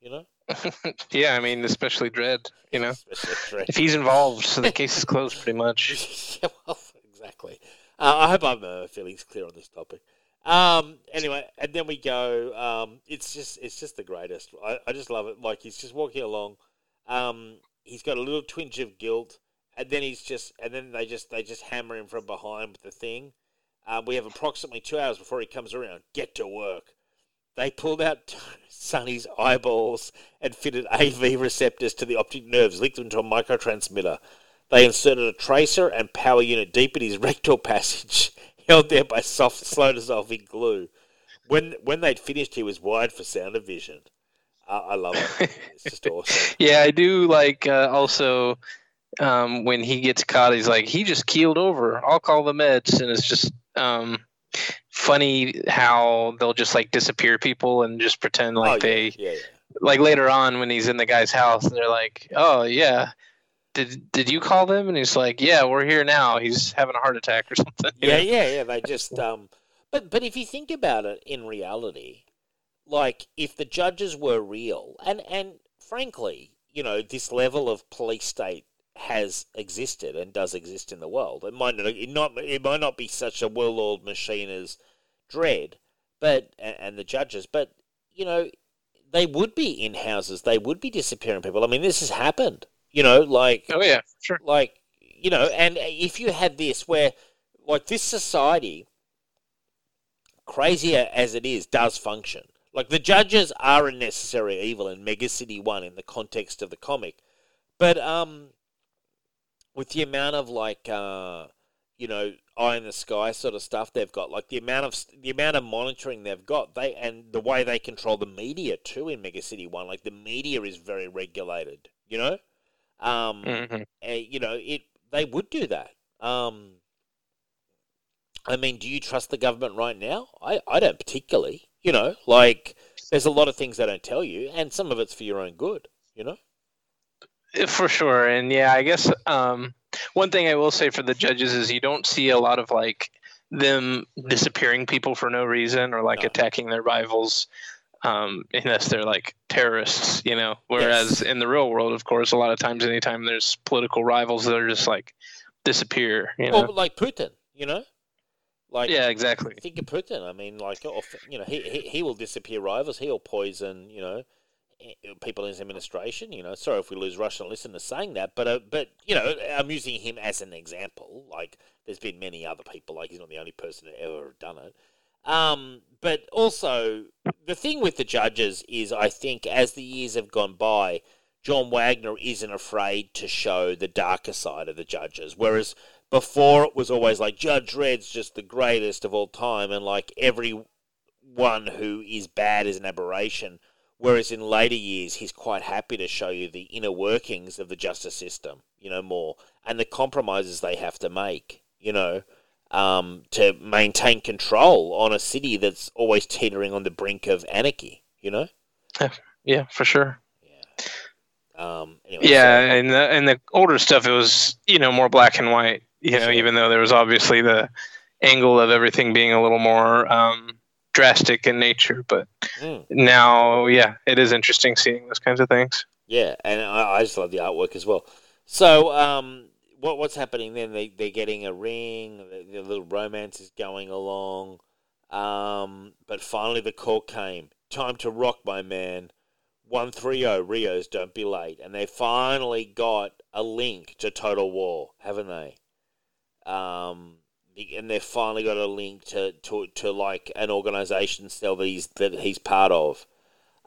You know. yeah, I mean, especially Dredd. You know, Dredd. if he's involved, so the case is closed pretty much. yeah, well, exactly. Uh, I hope I'm uh, feeling clear on this topic. Um, anyway, and then we go. Um, it's just, it's just the greatest. I, I just love it. Like he's just walking along. Um, he's got a little twinge of guilt, and then he's just, and then they just, they just hammer him from behind with the thing. Um, we have approximately two hours before he comes around. Get to work. They pulled out Sonny's eyeballs and fitted AV receptors to the optic nerves, linked them to a microtransmitter. They inserted a tracer and power unit deep in his rectal passage, held there by soft, slow dissolving glue. When when they'd finished, he was wired for sound and vision. Uh, I love it. It's just awesome. Yeah, I do like uh, also um, when he gets caught, he's like, he just keeled over. I'll call the meds, and it's just um, funny how they'll just like disappear people and just pretend like oh, they yeah, yeah, yeah. like later on when he's in the guy's house, they're like, oh yeah. Did, did you call them? And he's like, yeah, we're here now. He's having a heart attack or something. Yeah, know? yeah, yeah. They just um, but but if you think about it in reality, like if the judges were real, and and frankly, you know, this level of police state has existed and does exist in the world. It might not, it not it might not be such a well-oiled machine as Dredd, but and, and the judges, but you know, they would be in houses. They would be disappearing people. I mean, this has happened. You know, like Oh yeah, sure. like you know and if you had this where like this society crazier as it is does function like the judges are a necessary evil in mega city 1 in the context of the comic but um with the amount of like uh you know eye in the sky sort of stuff they've got like the amount of the amount of monitoring they've got they and the way they control the media too in mega city 1 like the media is very regulated you know um hmm uh, you know, it they would do that. Um, I mean, do you trust the government right now? I, I don't particularly. You know, like there's a lot of things they don't tell you, and some of it's for your own good. You know. For sure, and yeah, I guess um, one thing I will say for the judges is you don't see a lot of like them disappearing people for no reason or like No. attacking their rivals, um, unless they're like terrorists, you know. Whereas Yes. in the real world, of course, a lot of times, anytime there's political rivals, they're just like disappear, you know. Or like Putin. You know. Like yeah, exactly. think of Putin. I mean, like you know, he, he he will disappear rivals. He'll poison. You know. Eh, People in his administration, you know. Sorry if we lose Russian listeners saying that, but uh, but you know, I'm using him as an example. Like, there's been many other people. Like, he's not the only person to ever have done it. Um, but also, the thing with the judges is, I think, as the years have gone by, John Wagner isn't afraid to show the darker side of the judges. Whereas before, it was always like Judge Dredd's just the greatest of all time, and like everyone who is bad is an aberration. Whereas in later years, he's quite happy to show you the inner workings of the justice system, you know, more and the compromises they have to make, you know um, to maintain control on a city that's always teetering on the brink of anarchy. You know? Yeah, for sure. Um, anyway, Yeah, so- and the and the older stuff, it was you know more black and white. You know, even though there was obviously the angle of everything being a little more um, drastic in nature, but Mm, now, yeah, it is interesting seeing those kinds of things. yeah, and I, I just love the artwork as well. So, um, what what's happening then? They they're getting a ring. The, the little romance is going along. Um, but finally, the call came. Time to rock, my man. 130 Rios Don't Be Late. And they finally got a link to Total War, haven't they? Um, and they've finally got a link to, to, to like an organization still that he's that he's part of.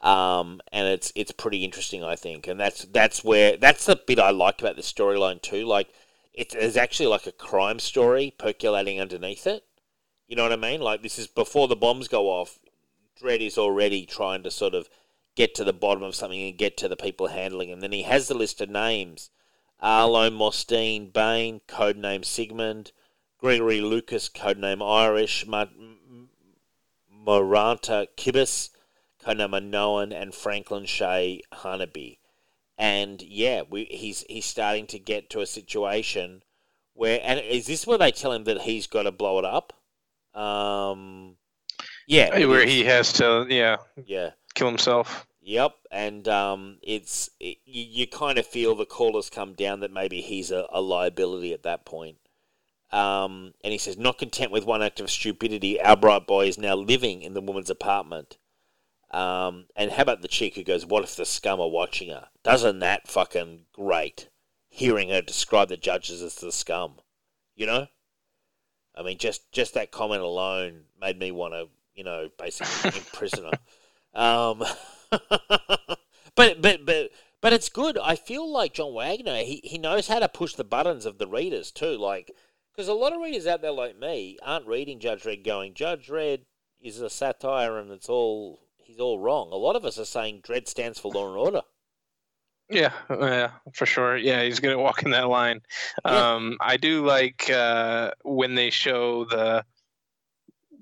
Um, and it's it's pretty interesting, I think, and that's that's where that's the bit I like about the storyline too. Like, it's, it's actually like a crime story percolating underneath it. You know what I mean? Like this is before the bombs go off. Dredd is already trying to sort of get to the bottom of something and get to the people handling him. Then he has the list of names: Arlo Mostine Bane, codename Sigmund, Gregory Lucas, codename Irish, Maranta Kibis, codename Unknown, and Franklin Shay Harnaby. And yeah, we, he's he's starting to get to a situation where, and is this where they tell him that he's got to blow it up? Um, yeah, where he has to, yeah, yeah, kill himself. Yep, and um, it's it, you, you kind of feel the call has come down that maybe he's a, a liability at that point. Um, and he says, not content with one act of stupidity, our bright boy is now living in the woman's apartment. Um, and how about the chick who goes, what if the scum are watching her? Doesn't that fucking great? Hearing her describe the judges as the scum, you know? I mean, just just that comment alone made me want to, you know, basically imprison her. Um, but but but but it's good. I feel like John Wagner. He he knows how to push the buttons of the readers too. Like because a lot of readers out there like me aren't reading Judge Dredd going, Judge Dredd is a satire and it's all he's all wrong. A lot of us are saying Dredd stands for law and order. Yeah, yeah, for sure. Yeah, he's good at walking that line. Yeah. Um, I do like uh, when they show the.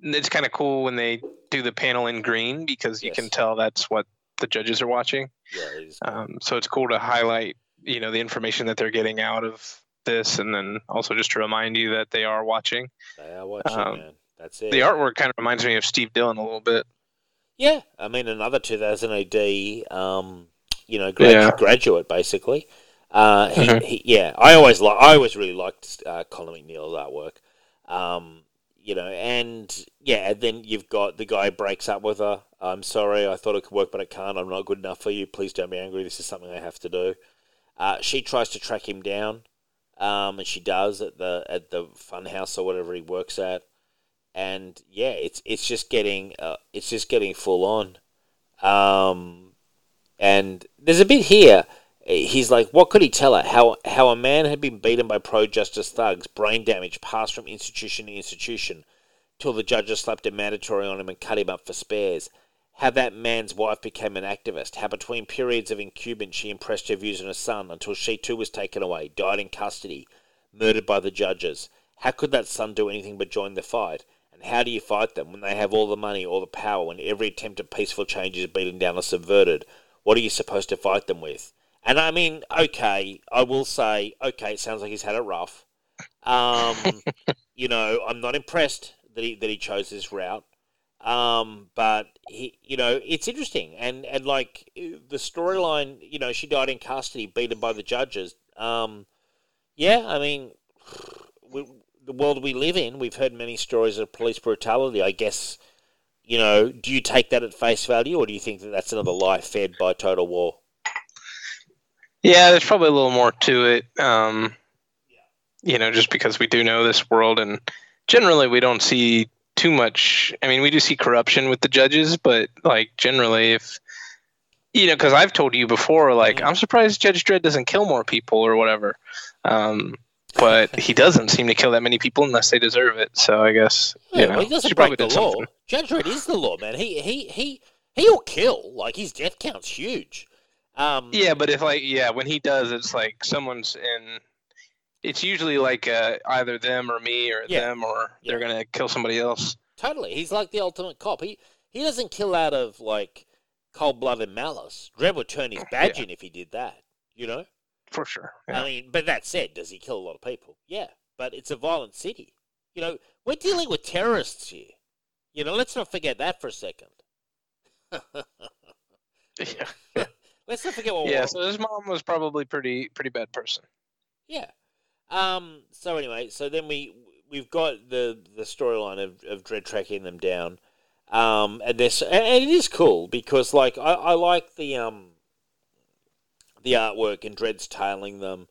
It's kind of cool when they do the panel in green because you yes. can tell that's what the judges are watching. Yeah, um, so it's cool to highlight, you know, the information that they're getting out of this, and then also just to remind you that they are watching. They are watching, um, man. That's it. The artwork kind of reminds me of Steve Dillon a little bit. Yeah, I mean another 2000 AD, um, you know, grad- yeah. graduate basically. Uh, he, mm-hmm. he, yeah, I always like, I always really liked uh, Colin MacNeil's artwork. Um, you know, and yeah, and then you've got the guy breaks up with her. I'm sorry, I thought it could work, but it can't. I'm not good enough for you. Please don't be angry. This is something I have to do. Uh, she tries to track him down um, and she does at the at the funhouse or whatever he works at. And yeah, it's it's just getting uh, it's just getting full on. Um, and there's a bit here. He's like, what could he tell her? How how a man had been beaten by pro justice thugs, brain damage, passed from institution to institution, till the judges slapped a mandatory on him and cut him up for spares how that man's wife became an activist, how between periods of incubation she impressed her views on her son until she too was taken away, died in custody, murdered by the judges. How could that son do anything but join the fight? And how do you fight them when they have all the money, all the power, when every attempt at peaceful change is beaten down or subverted? What are you supposed to fight them with? And I mean, okay, I will say, okay, it sounds like he's had it rough. Um, you know, I'm not impressed that he that he chose this route. Um, but he, you know, it's interesting, and and like the storyline, you know, she died in custody, beaten by the judges. Um, yeah, I mean, we, the world we live in, we've heard many stories of police brutality. I guess, you know, do you take that at face value, or do you think that that's another lie fed by Total War? Yeah, there's probably a little more to it. Um, you know, just because we do know this world, and generally we don't see too much. I mean, we do see corruption with the judges, but like generally, if you know, because I've told you before, like I'm surprised Judge Dredd doesn't kill more people or whatever. Um, but he doesn't seem to kill that many people unless they deserve it. So I guess yeah, you know, well, he doesn't break the law. Something. Judge Dredd is the law, man. He he he he'll kill. Like his death count's huge. Um, yeah, but if like yeah, when he does, it's like someone's in it's usually like uh, either them or me or yeah. them or yeah. they're gonna kill somebody else. Totally, he's like the ultimate cop. He he doesn't kill out of like cold blood and malice. Dredd would turn his badge yeah. in if he did that. You know, for sure. I mean, but that said, does he kill a lot of people? Yeah, but it's a violent city. You know, we're dealing with terrorists here. You know, let's not forget that for a second. yeah. let's not forget what. Yeah, so his mom was probably pretty pretty bad person. Yeah, um. So anyway, so then we we've got the the storyline of of Dredd tracking them down. Um, and this, and it is cool because, like, I, I like the um, the artwork and Dredd's tailing them.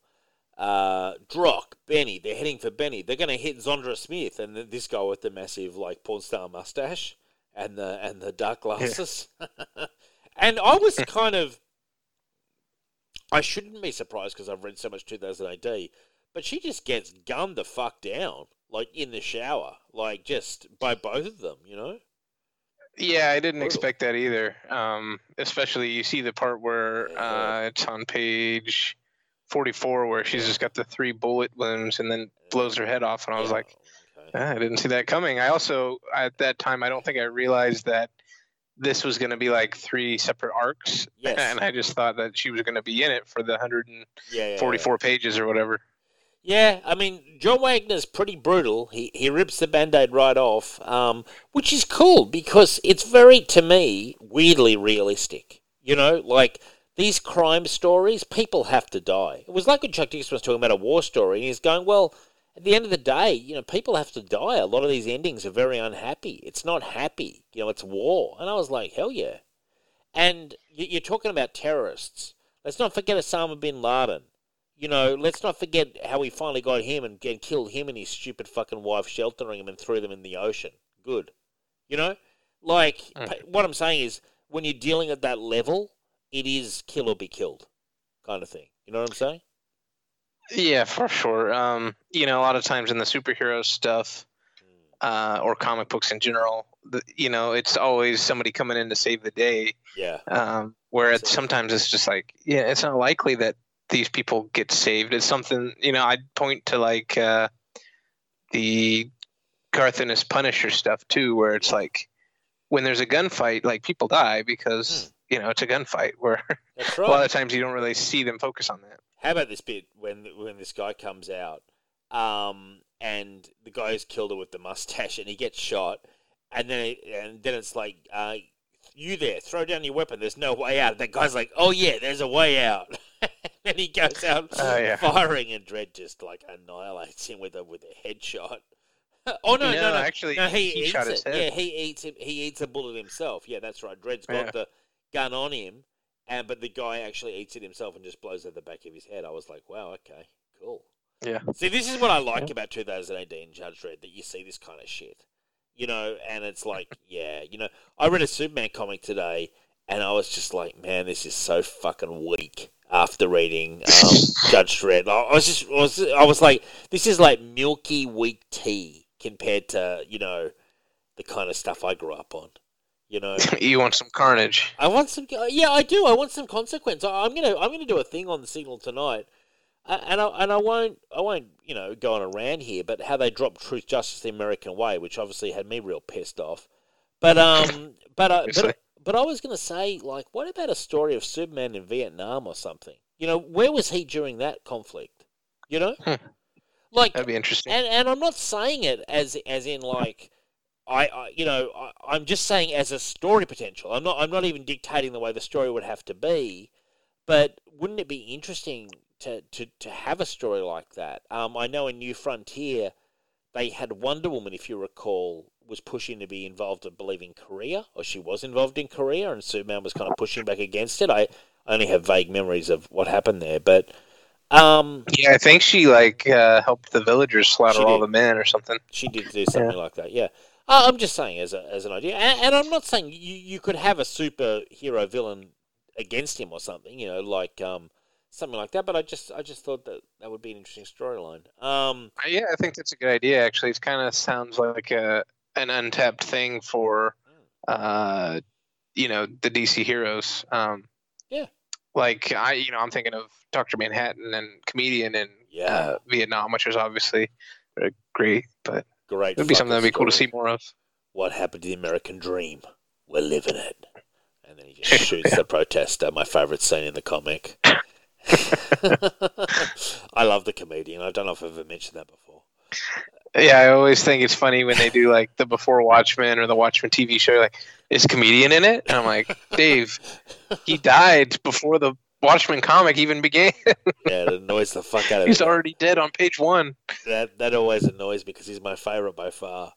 Uh, Drock, Benny, they're heading for Benny. They're going to hit Zondra Smith, and this guy with the massive like porn star mustache and the and the dark glasses. and I was kind of, I shouldn't be surprised because I've read so much 2000 AD, but she just gets gunned the fuck down like in the shower, like just by both of them, you know. Yeah, I didn't expect that either. Um, especially you see the part where uh, it's on page 44 where she's just got the three bullet wounds and then blows her head off, and I was Yeah, like, "Ah, I didn't see that coming. I also at that time I don't think I realized that this was going to be like three separate arcs, Yes. and I just thought that she was going to be in it for the 144 yeah, yeah. pages or whatever. Yeah, I mean, John Wagner's pretty brutal. He he rips the band-aid right off, um, which is cool because it's very, to me, weirdly realistic. You know, like these crime stories, people have to die. It was like when Chuck Dixon was talking about a war story, and he's going, well, at the end of the day, you know, people have to die. A lot of these endings are very unhappy. It's not happy. You know, it's war. And I was like, hell yeah. And you- you're talking about terrorists. Let's not forget Osama bin Laden. You know, let's not forget how we finally got him and, and killed him and his stupid fucking wife, sheltering him and threw them in the ocean. Good. You know? Like, what I'm saying is, when you're dealing at that level, it is kill or be killed kind of thing. You know what I'm saying? Yeah, for sure. Um, you know, a lot of times in the superhero stuff, uh, or comic books in general, the, you know, it's always somebody coming in to save the day. Yeah. Um, where it's sometimes it's just like, yeah, it's not likely that these people get saved. It's something, you know, I'd point to like uh, the Garth Ennis Punisher stuff too, where it's like when there's a gunfight, like people die because you know it's a gunfight. Where That's a lot of times you don't really see them focus on that. How about this bit when when this guy comes out, um, and the guy's killed her with the mustache, and he gets shot, and then it, and then it's like, uh, you there, throw down your weapon. There's no way out. That guy's like, oh yeah, there's a way out. and he goes out Oh, yeah. firing, and Dredd just like annihilates him with a with a headshot. oh no, no, no, actually, no, he, he eats shot it. his head. Yeah, he eats him. He eats a bullet himself. Yeah, that's right. Dredd's got Yeah. the gun on him, and but the guy actually eats it himself and just blows at the back of his head. I was like, wow, okay, cool. Yeah. See, this is what I like about 2000 AD and Judge Dredd that you see this kind of shit, you know, and it's like, yeah, you know, I read a Superman comic today, and I was just like, man, this is so fucking weak. After reading um, Judge Dredd, I I was just, I was, I was like, this is like milky weak tea compared to, you know, the kind of stuff I grew up on. You know, you want some carnage? I want some. Yeah, I do. I want some consequence. I- I'm gonna. I'm gonna do a thing on the signal tonight, Uh, and I and I won't. I won't. You know, go on a rant here. But how they dropped Truth, Justice, the American Way, which obviously had me real pissed off. But um, but uh, but but I was gonna say, like, what about a story of Superman in Vietnam or something? You know, where was he during that conflict? You know, Hmm. like That'd be interesting. and and I'm not saying it as as in like I, I you know I, I'm just saying as a story potential. I'm not I'm not even dictating the way the story would have to be, but wouldn't it be interesting to to, to have a story like that? Um, I know in New Frontier they had Wonder Woman, if you recall, was pushing to be involved, I believe, in Korea, or she was involved in Korea, and Superman was kind of pushing back against it. I only have vague memories of what happened there, but um, yeah, I think she like uh, helped the villagers slaughter She all the men or something. She did do something like that, yeah. Uh, I'm just saying as, a, as an idea. And, and I'm not saying you, you could have a superhero villain against him or something, you know, like um, something like that. But I just I just thought that that would be an interesting storyline. Um, Uh, Yeah, I think that's a good idea. Actually, it kind of sounds like a an untapped thing for, uh, you know, the DC heroes. Um, Yeah. Like I, you know, I'm thinking of Doctor Manhattan and Comedian in Yeah. uh, Vietnam, which is obviously great, but great. it'd be something that'd be fucking cool to see more of. What happened to the American dream? We're living it. And then he just shoots the protester. My favorite scene in the comic. I love the comedian. I don't know if I've ever mentioned that before. Yeah, I always think it's funny when they do like the Before Watchmen or the Watchmen TV show. Like, is comedian in it? And I'm like, Dave, he died before the Watchmen comic even began. Yeah, it annoys the fuck out of me. He's already dead on page one. that that always annoys me because he's my favorite by far.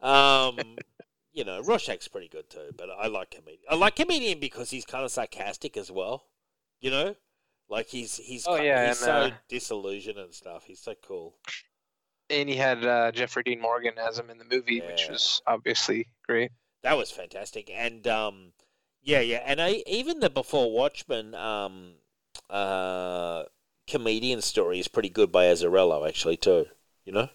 Um, you know, Rorschach's pretty good too, but I like comedian. I like comedian because he's kind of sarcastic as well. You know, like he's he's Oh, yeah, he's and, so uh, disillusioned and stuff. He's so cool. And he had uh, Jeffrey Dean Morgan as him in the movie, which was obviously great. That was fantastic, and um, yeah, yeah, and I even the Before Watchmen um, uh, comedian story is pretty good by Azzarello actually too. You know,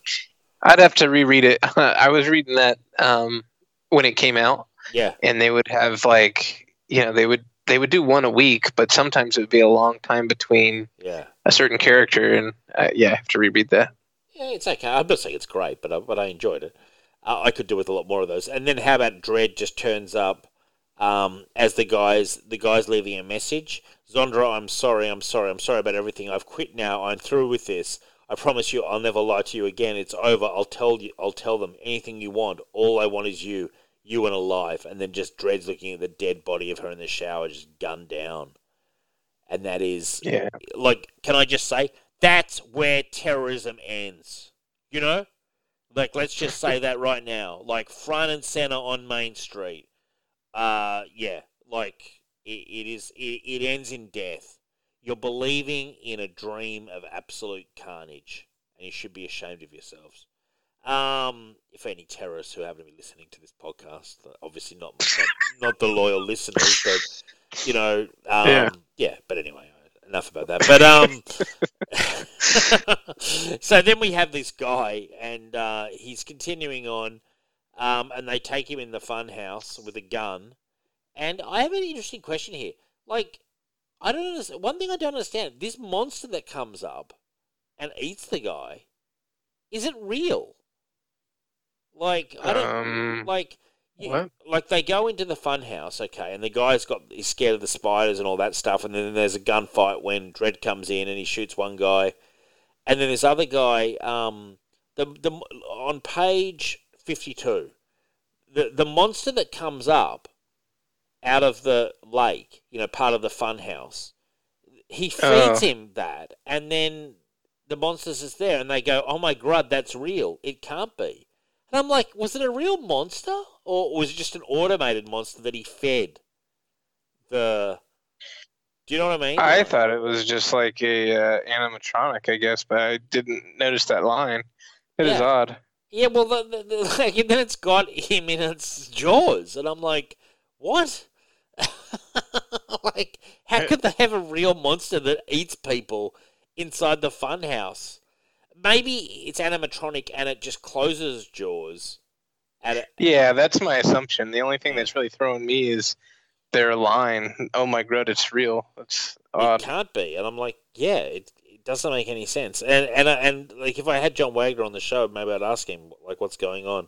I'd have to reread it. I was reading that um, when it came out, yeah, and they would have like you know they would they would do one a week, but sometimes it would be a long time between yeah. a certain character, and uh, yeah, I have to reread that. Yeah, it's okay. I'm not saying it's great, but I, but I enjoyed it. Uh, I could do with a lot more of those. And then how about Dredd just turns up um, as the guys the guys leaving a message. Zondra, I'm sorry, I'm sorry, I'm sorry about everything. I've quit now. I'm through with this. I promise you, I'll never lie to you again. It's over. I'll tell you. I'll tell them anything you want. All I want is you, you and alive. And then just Dredd's looking at the dead body of her in the shower, just gunned down. And that is Yeah, like, can I just say that's where terrorism ends? You know, like let's just say that right now, like front and center on Main Street. Uh, yeah, like it, it is. It, it ends in death. You're believing in a dream of absolute carnage, and you should be ashamed of yourselves. Um, if any terrorists who happen to be listening to this podcast, obviously not not, not the loyal listeners, but you know, um, Yeah. yeah. But anyway, enough about that. But um, so then we have this guy, and uh, he's continuing on, um, and they take him in the fun house with a gun. And I have an interesting question here. Like, I don't understand. One thing I don't understand: this monster that comes up and eats the guy, is it real? Like, I don't Um, like. You, what? like they go into the fun house, okay, and the guy's got he's scared of the spiders and all that stuff, and then there's a gunfight when Dredd comes in and he shoots one guy, and then this other guy, um, the the on page fifty two, the the monster that comes up out of the lake, you know, part of the fun house, he feeds Oh. him that, and then the monsters is there, and they go, "Oh my god, that's real! It can't be." And I'm like, was it a real monster, or was it just an automated monster that he fed? The, do you know what I mean? I thought it was just like a uh, animatronic, I guess, but I didn't notice that line. It is Yeah. odd. Yeah, well, the, the, the, like, and then it's got him in its jaws, and I'm like, what? like, how could they have a real monster that eats people inside the funhouse? Maybe it's animatronic and it just closes jaws. At it. Yeah, that's my assumption. The only thing that's really throwing me is their line. Oh my god, it's real. That's It can't be, and I'm like, yeah, it, it doesn't make any sense. And and and like, if I had John Wagner on the show, maybe I'd ask him like, what's going on.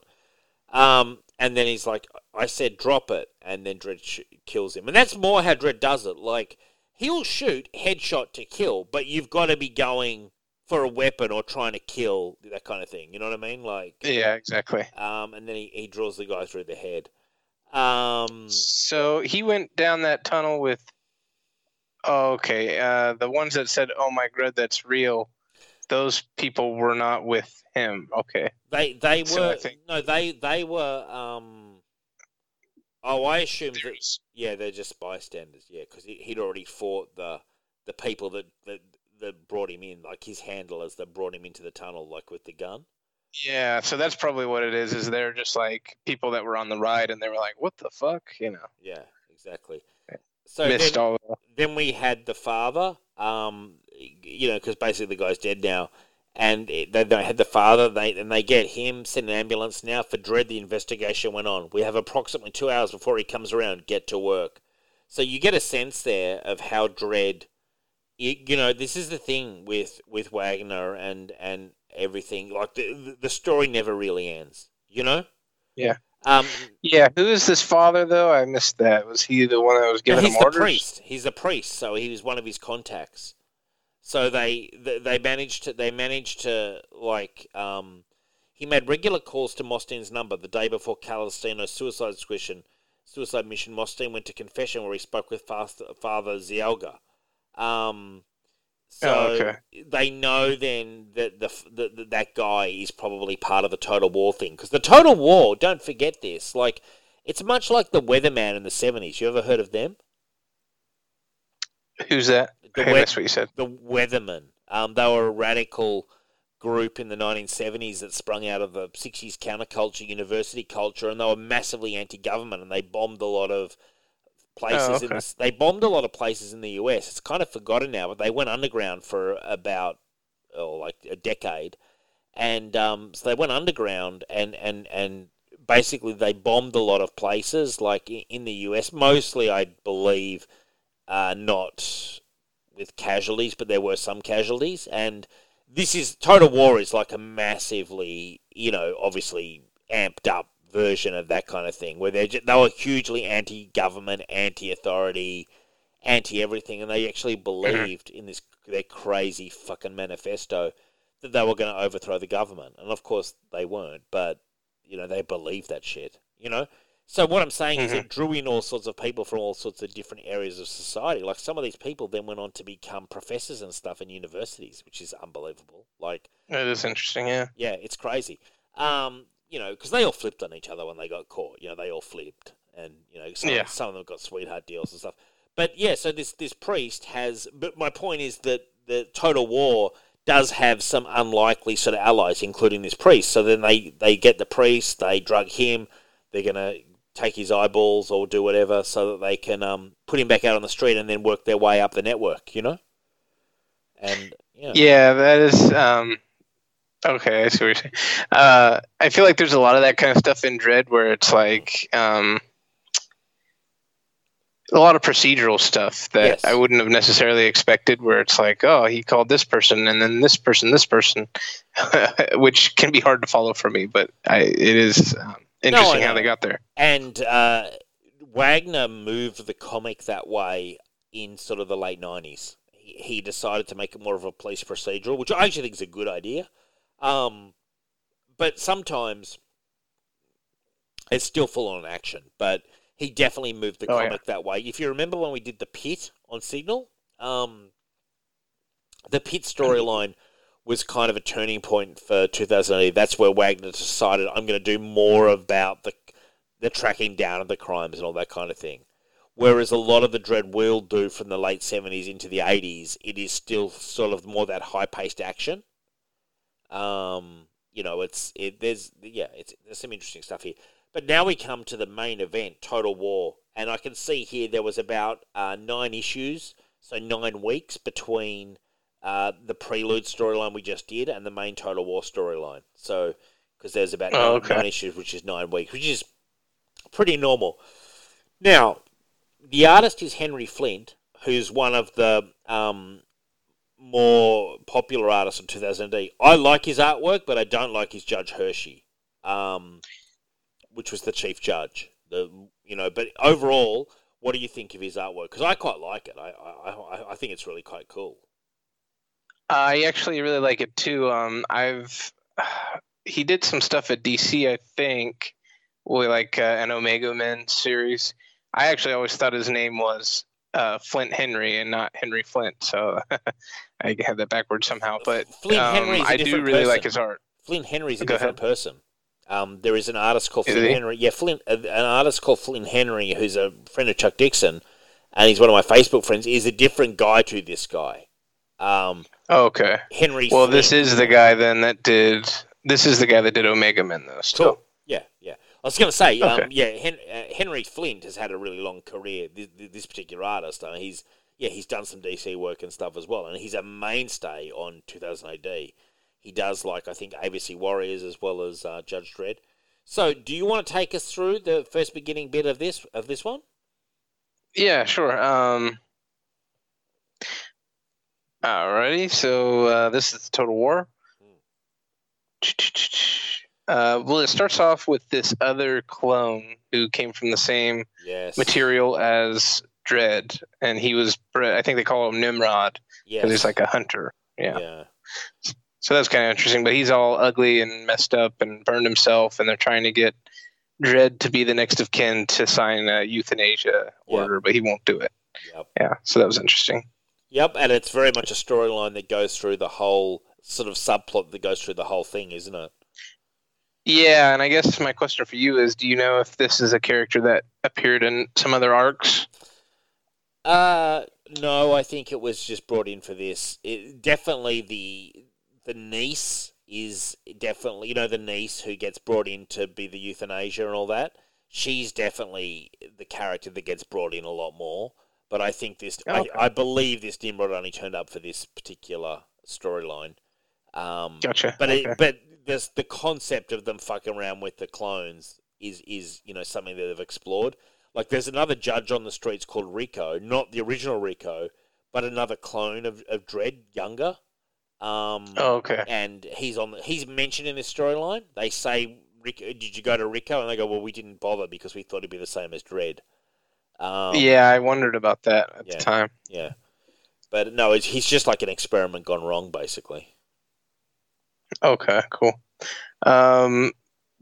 Um, and then he's like, I said, drop it, and then Dredd sh- kills him, and that's more how Dredd does it. Like, he'll shoot headshot to kill, but you've got to be going for a weapon or trying to kill that kind of thing. You know what I mean? Like, Yeah, exactly. um, and then he, he draws the guy through the head. Um, So he went down that tunnel with. Oh, okay. Uh, the ones that said, "Oh my god, that's real," those people were not with him. Okay. They they So were think- no they they were um oh I assume that yeah they're just bystanders yeah because he, he'd already fought the the people that, that that brought him in like his handlers that brought him into the tunnel like with the gun Yeah, so that's probably what it is. Is they're just like people that were on the ride, and they were like, "What the fuck?" You know, yeah exactly so missed then, all. The... then we had the father um you know because basically the guy's dead now and it, they, they had the father they and they get him send an ambulance now for Dredd the investigation went on we have approximately two hours before he comes around get to work so you get a sense there of how Dredd you, you know this is the thing with with wagner and and everything like the the story never really ends you know Yeah. um Yeah, who is this father though? I missed that. Was he the one that was giving he's him the orders? priest. He's a priest, so he was one of his contacts. So they they managed to they managed to like um he made regular calls to Mostein's number the day before Calistino's suicide squishin, suicide mission. Mostein went to confession where he spoke with Father, Father Zielga. Um, so Oh, okay. they know then that the, the, that that guy is probably part of the total war thing because the total war. Don't forget this. Like It's much like the Weatherman in the seventies. You ever heard of them? Who's that? The we- missed what you said. the Weathermen. Um, they were a radical group in the 1970s that sprung out of the 60s counterculture, university culture, and they were massively anti-government, and they bombed a lot of places. Oh, in the, they bombed a lot of places in the US. It's kind of forgotten now, but they went underground for about oh, like a decade, and um, so they went underground and and and basically they bombed a lot of places, like in the US, mostly I believe, uh, not with casualties, but there were some casualties. And this is Total War is like a massively, you know, obviously amped up version of that kind of thing, where they they were hugely anti-government, anti-authority, anti-everything, and they actually believed in this their crazy fucking manifesto that they were going to overthrow the government. And of course they weren't, but you know they believed that shit. You know. So what I'm saying is it drew in all sorts of people from all sorts of different areas of society. Like some of these people then went on to become professors and stuff in universities, which is unbelievable. Like, That is interesting. Yeah. yeah, it's crazy. Um, you know, because they all flipped on each other when they got caught. You know, they all flipped, and you know, some, Yeah. some of them got sweetheart deals and stuff. But yeah, so this this priest has. But my point is that the total war does have some unlikely sort of allies, including this priest. So then they they get the priest, they drug him, they're gonna take his eyeballs or do whatever so that they can um, put him back out on the street and then work their way up the network. You know. And yeah. Yeah, that is. Um, okay, I see what you're saying. Uh, I feel like there's a lot of that kind of stuff in Dredd where it's like um, a lot of procedural stuff that Yes. I wouldn't have necessarily expected. Where it's like, oh, he called this person and then this person, this person, which can be hard to follow for me. But I, it is um, interesting how they got there. And uh, Wagner moved the comic that way in sort of the late 90s. He, he decided to make it more of a police procedural, which I actually think is a good idea. Um, but sometimes it's still full on action. But he definitely moved the Oh, yeah. comic that way. If you remember when we did the pit on Signal, um, the pit storyline was kind of a turning point for 2000 AD. That's where Wagner decided I'm going to do more about the the tracking down of the crimes and all that kind of thing. Whereas a lot of the Dredd will do from the late 70s into the 80s, it is still sort of more that high paced action. Um, you know, it's it, there's yeah, it's there's some interesting stuff here. But now we come to the main event, Total War, and I can see here there was about uh, nine issues, so nine weeks between uh, the prelude storyline we just did and the main Total War storyline. So because there's about Oh, nine, okay. nine issues, which is nine weeks, which is pretty normal. Now, the artist is Henry Flint, who's one of the um, more popular artist in 2000 AD. I like his artwork, but I don't like his Judge Hershey, um, which was the chief judge. The you know, but overall, what do you think of his artwork? Because I quite like it. I, I I- think it's really quite cool. I actually really like it too. Um, I've he did some stuff at DC, I think, like uh, an Omega Men series. I actually always thought his name was uh, Flint Henry and not Henry Flint, so I had that backwards somehow. But Flint um, I do really like his art. Flint Henry's a Go different person. Um, there is an artist called Is Flint he? Henry. Yeah, Flint, uh, an artist called Flint Henry, who's a friend of Chuck Dixon, and he's one of my Facebook friends. Is a different guy to this guy. Um, Oh, okay. Henry. Well, Flint. this is the guy then that did. This is the guy that did Omega Men, though. Still. Cool. Yeah, yeah. I was going to say, um, yeah, Hen- uh, Henry Flint has had a really long career. This, this particular artist, I mean, he's yeah, he's done some DC work and stuff as well, and he's a mainstay on 2000 AD. He does like I think ABC Warriors as well as uh, Judge Dredd. So, do you want to take us through the first beginning bit of this of this one? Yeah, sure. Um, alrighty, so uh, this is Total War. Uh, well, it starts off with this other clone who came from the same Yes. material as Dredd, and he was, I think they call him Nimrod, Yes. because he's like a hunter. Yeah. yeah. So that's kind of interesting, but he's all ugly and messed up and burned himself, and they're trying to get Dredd to be the next of kin to sign a euthanasia order, but he won't do it. Yep. Yeah, so that was interesting. Yep, and it's very much a storyline that goes through the whole sort of subplot that goes through the whole thing, isn't it? Yeah, and I guess my question for you is: Do you know if this is a character that appeared in some other arcs? Uh, no, I think it was just brought in for this. It, definitely the the niece is definitely you know the niece who gets brought in to be the euthanasia and all that. She's definitely the character that gets brought in a lot more. But I think this, Okay. I, I believe this Nimrod only turned up for this particular storyline. Um, Gotcha. but okay. it, but there's the concept of them fucking around with the clones is is you know something that they've explored. Like there's another judge on the streets called Rico, not the original Rico, but another clone of, of Dredd, younger. Um, oh, okay. and he's on. The, he's mentioned in this storyline. They say, "Rico, did you go to Rico?" And they go, "Well, we didn't bother because we thought he'd be the same as Dredd." Um, yeah, I wondered about that at yeah. the time. yeah. But no, it's, he's just like an experiment gone wrong, basically. Okay, cool. Um,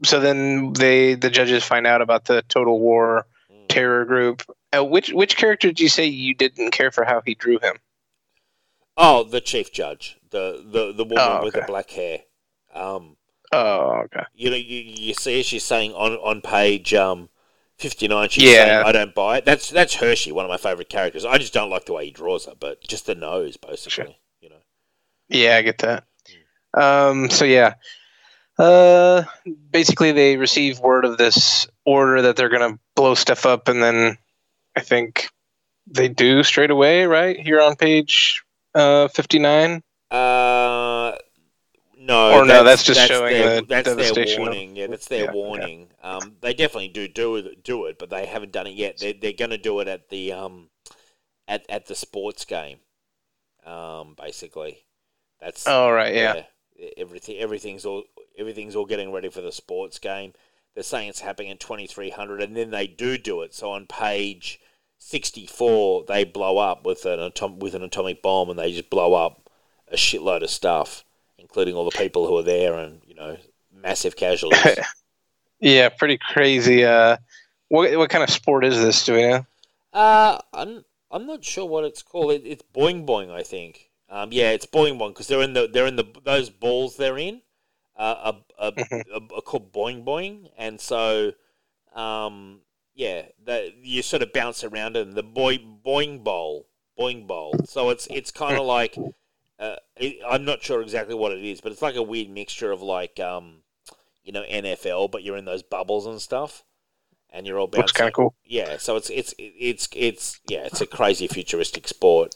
so then they the judges find out about the Total War. Terror group. Uh, which which character did you say you didn't care for how he drew him? Oh, the chief judge, the the the woman Oh, with the black hair. Um, Oh, okay. you know, you, you see, she's saying on on page um fifty nine. She's Yeah. saying, "I don't buy it." That's that's Hershey, one of my favorite characters. I just don't like the way he draws her, but just the nose, basically. You know. Yeah, I get that. Um, so yeah, uh, basically they receive word of this order that they're gonna blow stuff up, and then I think they do straight away, right here on page uh, fifty nine. Uh, no. Or no, that's just showing their, the that's their devastation of- warning. Yeah, that's their Yeah, yeah. warning. Um, they definitely do do it, do it, but they haven't done it yet. They're, they're going to do it at the um, at at the sports game. Um, basically, that's Oh right, yeah. yeah, everything everything's all everything's all getting ready for the sports game. They're saying it's happening in twenty three hundred, and then they do do it. So on page sixty four, they blow up with an atom- with an atomic bomb, and they just blow up a shitload of stuff, including all the people who are there, and you know, massive casualties. Yeah, pretty crazy. Uh, what what kind of sport is this? Do we know? Uh, I'm I'm not sure what it's called. It, it's boing boing, I think. Um, yeah, it's boing boing because they're in the they're in the those balls they're in, uh, are, are, Mhm. are, are called boing boing, and so, um, yeah, the, you sort of bounce around in the boy boing bowl, boing bowl. So it's it's kind of like, uh, it, I'm not sure exactly what it is, but it's like a weird mixture of like um, you know, NFL, but you're in those bubbles and stuff, and you're all bouncing. Looks kind of cool. Yeah, so it's it's it's it's yeah, it's a crazy futuristic sport,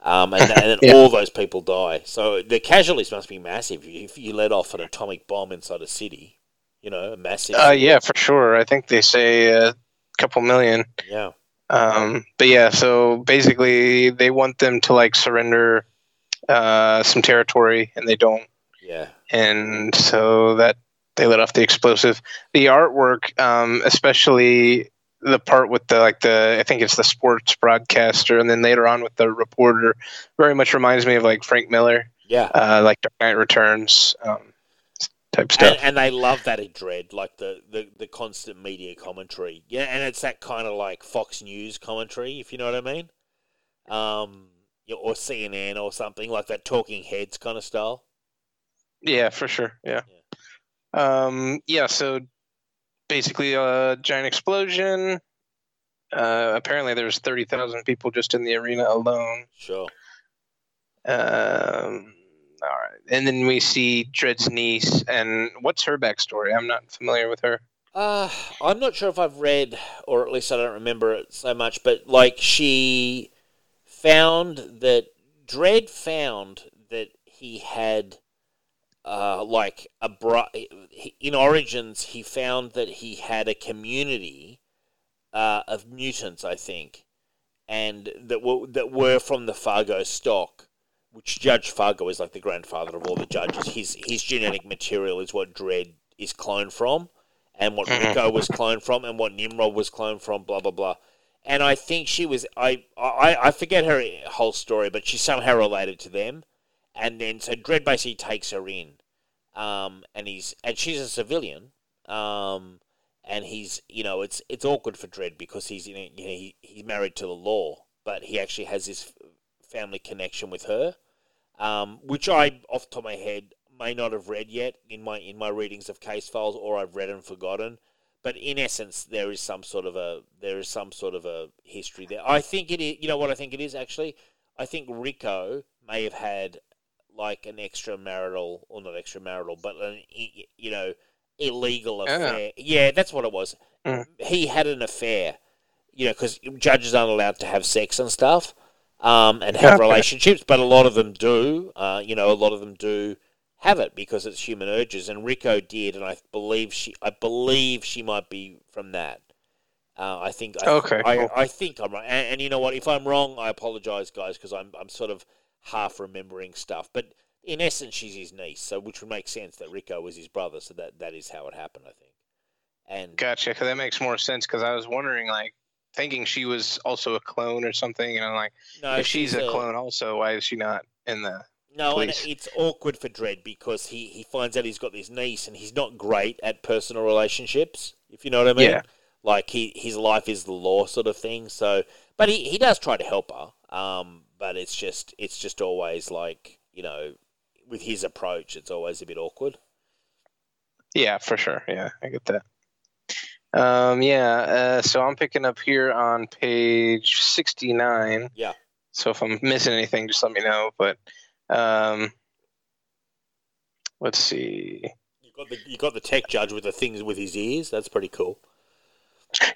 um, and, and Yeah. all those people die. So the casualties must be massive if you let off an atomic bomb inside a city. You know, a massive. Uh, yeah, for sure. I think they say a couple million. yeah, Um, but yeah, so basically they want them to like surrender uh, some territory, and they don't. yeah, and so that they let off the explosive. The artwork, um, especially the part with the like the I think it's the sports broadcaster, and then later on with the reporter, very much reminds me of like Frank Miller, yeah. uh, like Dark Knight Returns um, type stuff. And, and they love that in Dredd, like the, the, the constant media commentary. Yeah, and it's that kind of like Fox News commentary, if you know what I mean. Um, or CNN or something like that, Talking Heads kind of style. Yeah, for sure. Yeah. Um, yeah. So basically, a giant explosion. Uh, apparently, there's thirty thousand people just in the arena alone. Sure. Um, all right, and then we see Dredd's niece, and what's her backstory? I'm not familiar with her. Uh, I'm not sure if I've read, or at least I don't remember it so much, but like she found that Dredd found that he had, uh, like a in Origins, he found that he had a community, uh, of mutants, I think, and that were that were from the Fargo stock. Which Judge Fargo is like the grandfather of all the judges. His his genetic material is what Dredd is cloned from and what Mhm. Rico was cloned from, and what Nimrod was cloned from, blah blah blah. And I think she was I I, I forget her whole story, but she's somehow related to them. And then so Dredd basically takes her in, um, and he's and she's a civilian, um, and he's you know it's it's awkward for Dredd because he's you know, he, he's married to the law, but he actually has this family connection with her, um, which I off the top of my head may not have read yet in my in my readings of case files, or I've read and forgotten. But in essence, there is some sort of a there is some sort of a history there. I think it is. You know what I think it is actually. I think Rico may have had like an extramarital, or not extramarital, but an you know illegal Yeah. affair. Yeah, that's what it was. Mm. He had an affair. You know, because judges aren't allowed to have sex and stuff, um, and have Okay. relationships, but a lot of them do. Uh, you know, a lot of them do have it because it's human urges, and Rico did, and I believe she, I believe she might be from that. Uh, I think. I, Okay, I, cool. I think I'm right, and, and you know what? If I'm wrong, I apologize, guys, because I'm I'm sort of half remembering stuff. But in essence, she's his niece, so which would make sense that Rico was his brother. So that that is how it happened, I think. And Gotcha. Because that makes more sense. Because I was wondering, like, thinking she was also a clone or something, and I'm like, no, if she's a a clone also, why is she not in the? No, and it's awkward for Dredd because he, he finds out he's got this niece and he's not great at personal relationships, if you know what I mean. Yeah. Like he his life is the law sort of thing. So but he, he does try to help her. Um, but it's just it's just always like, you know, with his approach it's always a bit awkward. Yeah, for sure. Yeah, I get that. Um, yeah. Uh, so I'm picking up here on page 69. Yeah. So if I'm missing anything, just let me know. But um, let's see. You got the you got the tech judge with the things with his ears, that's pretty cool.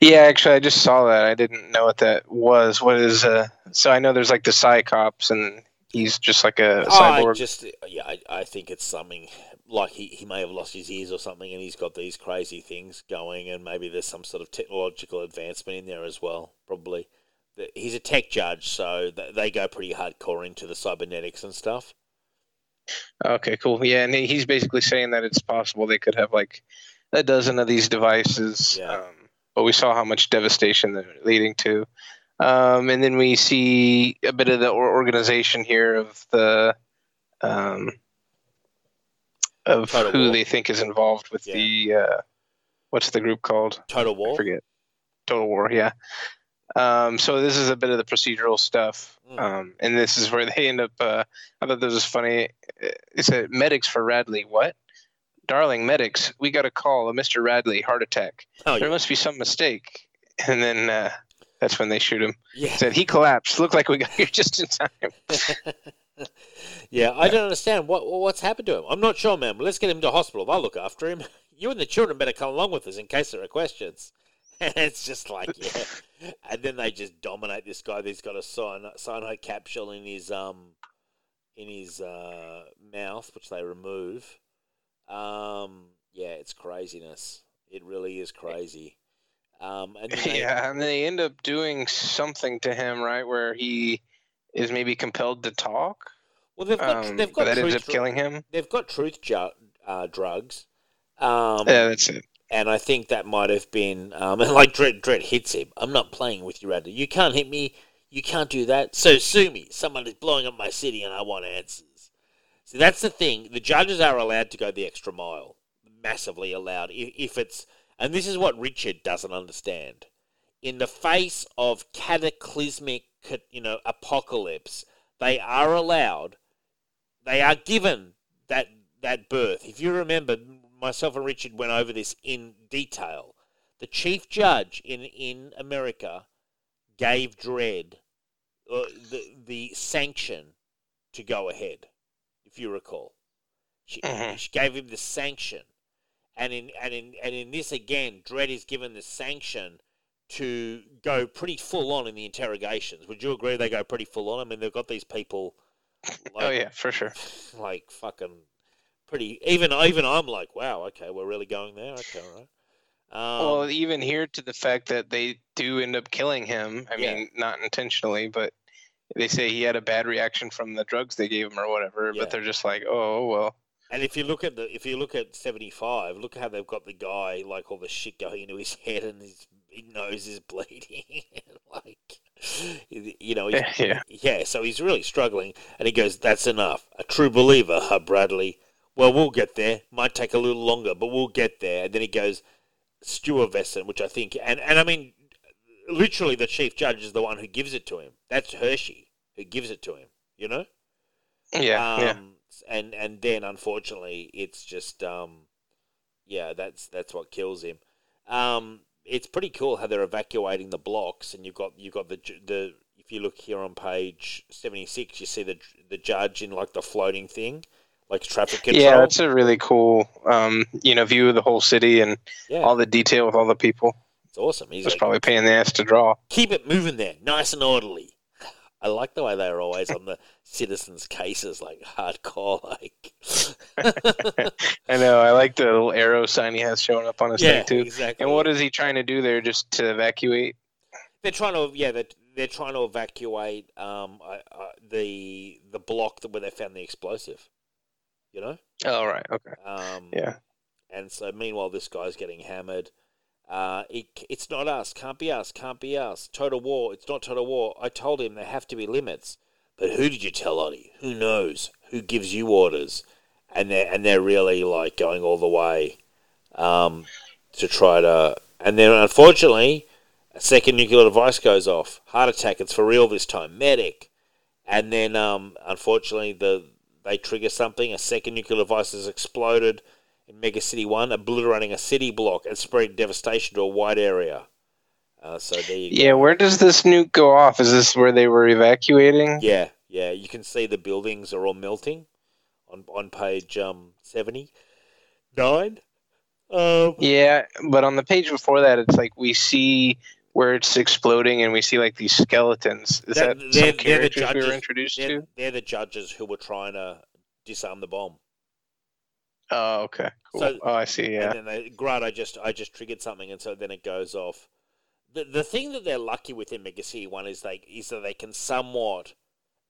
Yeah, actually, I just saw that. I didn't know what that was. What is? Uh, so I know there's like the Psychops, and he's just like a cyborg. just yeah, I, I think it's something like he, he may have lost his ears or something, and he's got these crazy things going, and maybe there's some sort of technological advancement in there as well. Probably, he's a tech judge, so they go pretty hardcore into the cybernetics and stuff. Okay, cool. Yeah, and he's basically saying that it's possible they could have like a dozen of these devices. Yeah. Um, but we saw how much devastation they're leading to. Um, and then we see a bit of the organization here of the um, of Total who War. they think is involved with Yeah. the uh, what's the group called? Total I War. forget. Total War, yeah. Um, so this is a bit of the procedural stuff, Mm. um, and this is where they end up. Uh, I thought this was funny. It said medics for Radley. What? Darling, medics, we got a call. A Mr. Radley heart attack. Oh There yeah, must be some mistake. And then uh, that's when they shoot him. yeah. Said he collapsed. Looked like we got here just in time. yeah, I don't understand what what's happened to him. I'm not sure, ma'am. Let's get him to hospital. I'll look after him. You and the children better come along with us in case there are questions. it's just like yeah, and then they just dominate this guy. He's got a cyan- cyanide capsule in his um in his uh, mouth, which they remove. Um, yeah, it's craziness. It really is crazy. Um, and they- yeah, and they end up doing something to him, right, where he is maybe compelled to talk. well, they've got Um, they've got that ends up truth, killing him. they've got truth ju- uh, drugs. Um, Yeah, that's it. and I think that might have been um, and like Dredd Dredd hits him. I'm not playing with you, Radley. You can't hit me. You can't do that. So sue me. Someone is blowing up my city, and I want answers. See, that's the thing. The judges are allowed to go the extra mile, massively allowed. If, if it's and this is what Richard doesn't understand. In the face of cataclysmic, you know, apocalypse, they are allowed. They are given that that birth. If you remember, myself and Richard went over this in detail. The chief judge in in America gave Dredd uh, the the sanction to go ahead, if you recall. She, Mhm. she gave him the sanction, and in and in and in this again, Dredd is given the sanction to go pretty full on in the interrogations. Would you agree they go pretty full on? I mean, they've got these people. Like, oh yeah, for sure. like fucking pretty. Even even I'm like, wow, okay, we're really going there. Okay, all right. Um, well, even here to the fact that they do end up killing him. I Yeah. mean, not intentionally, but they say he had a bad reaction from the drugs they gave him or whatever. Yeah. But they're just like, oh, oh well. and if you look at the if you look at seventy five, look how they've got the guy like all the shit going into his head and his, his nose is bleeding, like you know, Yeah. yeah. So he's really struggling, and he goes, "That's enough." A true believer, huh, Bradley? Well, we'll get there. Might take a little longer, but we'll get there. And then he goes, Stuyvesant, which I think, and and I mean, literally, the chief judge is the one who gives it to him. That's Hershey who gives it to him. You know. Yeah, yeah. Um, and and then unfortunately, it's just um, yeah, that's that's what kills him. Um, it's pretty cool how they're evacuating the blocks, and you've got you've got the the if you look here on page seventy six, you see the the judge in like the floating thing, like traffic control. Yeah, that's a really cool, um, you know, view of the whole city and yeah, all the detail with all the people. It's awesome. He's like, probably paying the ass to draw. keep it moving there, nice and orderly. I like the way they are always on the citizens' cases, like hardcore, like. I know. I like the little arrow sign he has showing up on his yeah, thing too. exactly. And what is he trying to do there? Just to evacuate? they're trying to? Yeah, they're, they're trying to evacuate um I, I, the the block that where they found the explosive. You know. Oh right. Okay. Um, Yeah. And so, meanwhile, this guy's getting hammered. Uh, it, it's not us. Can't be us. Can't be us. Total war. It's not total war. I told him there have to be limits. But who did you tell, Oddy? Who knows? Who gives you orders? And they're and they're really like going all the way um, to try to. And then, unfortunately, a second nuclear device goes off. Heart attack. It's for real this time. Medic. And then, um, unfortunately, the they trigger something. A second nuclear device has exploded in Mega City 1, obliterating a city block and spreading devastation to a wide area. Uh, so there you go. Yeah. Where does this nuke go off? Is this where they were evacuating? Yeah, yeah. You can see the buildings are all melting on on page um seventy nine. Um, Yeah, but on the page before that, it's like we see where it's exploding, and we see like these skeletons. Is That- that they're- some they're the characters we were introduced they're, to? they're the judges who were trying to disarm the bomb. Oh, okay, cool. So- oh, I see. Yeah, And then they, Grant, I just I just triggered something, and so then it goes off. The the thing that they're lucky with in Mega City One is they is that they can somewhat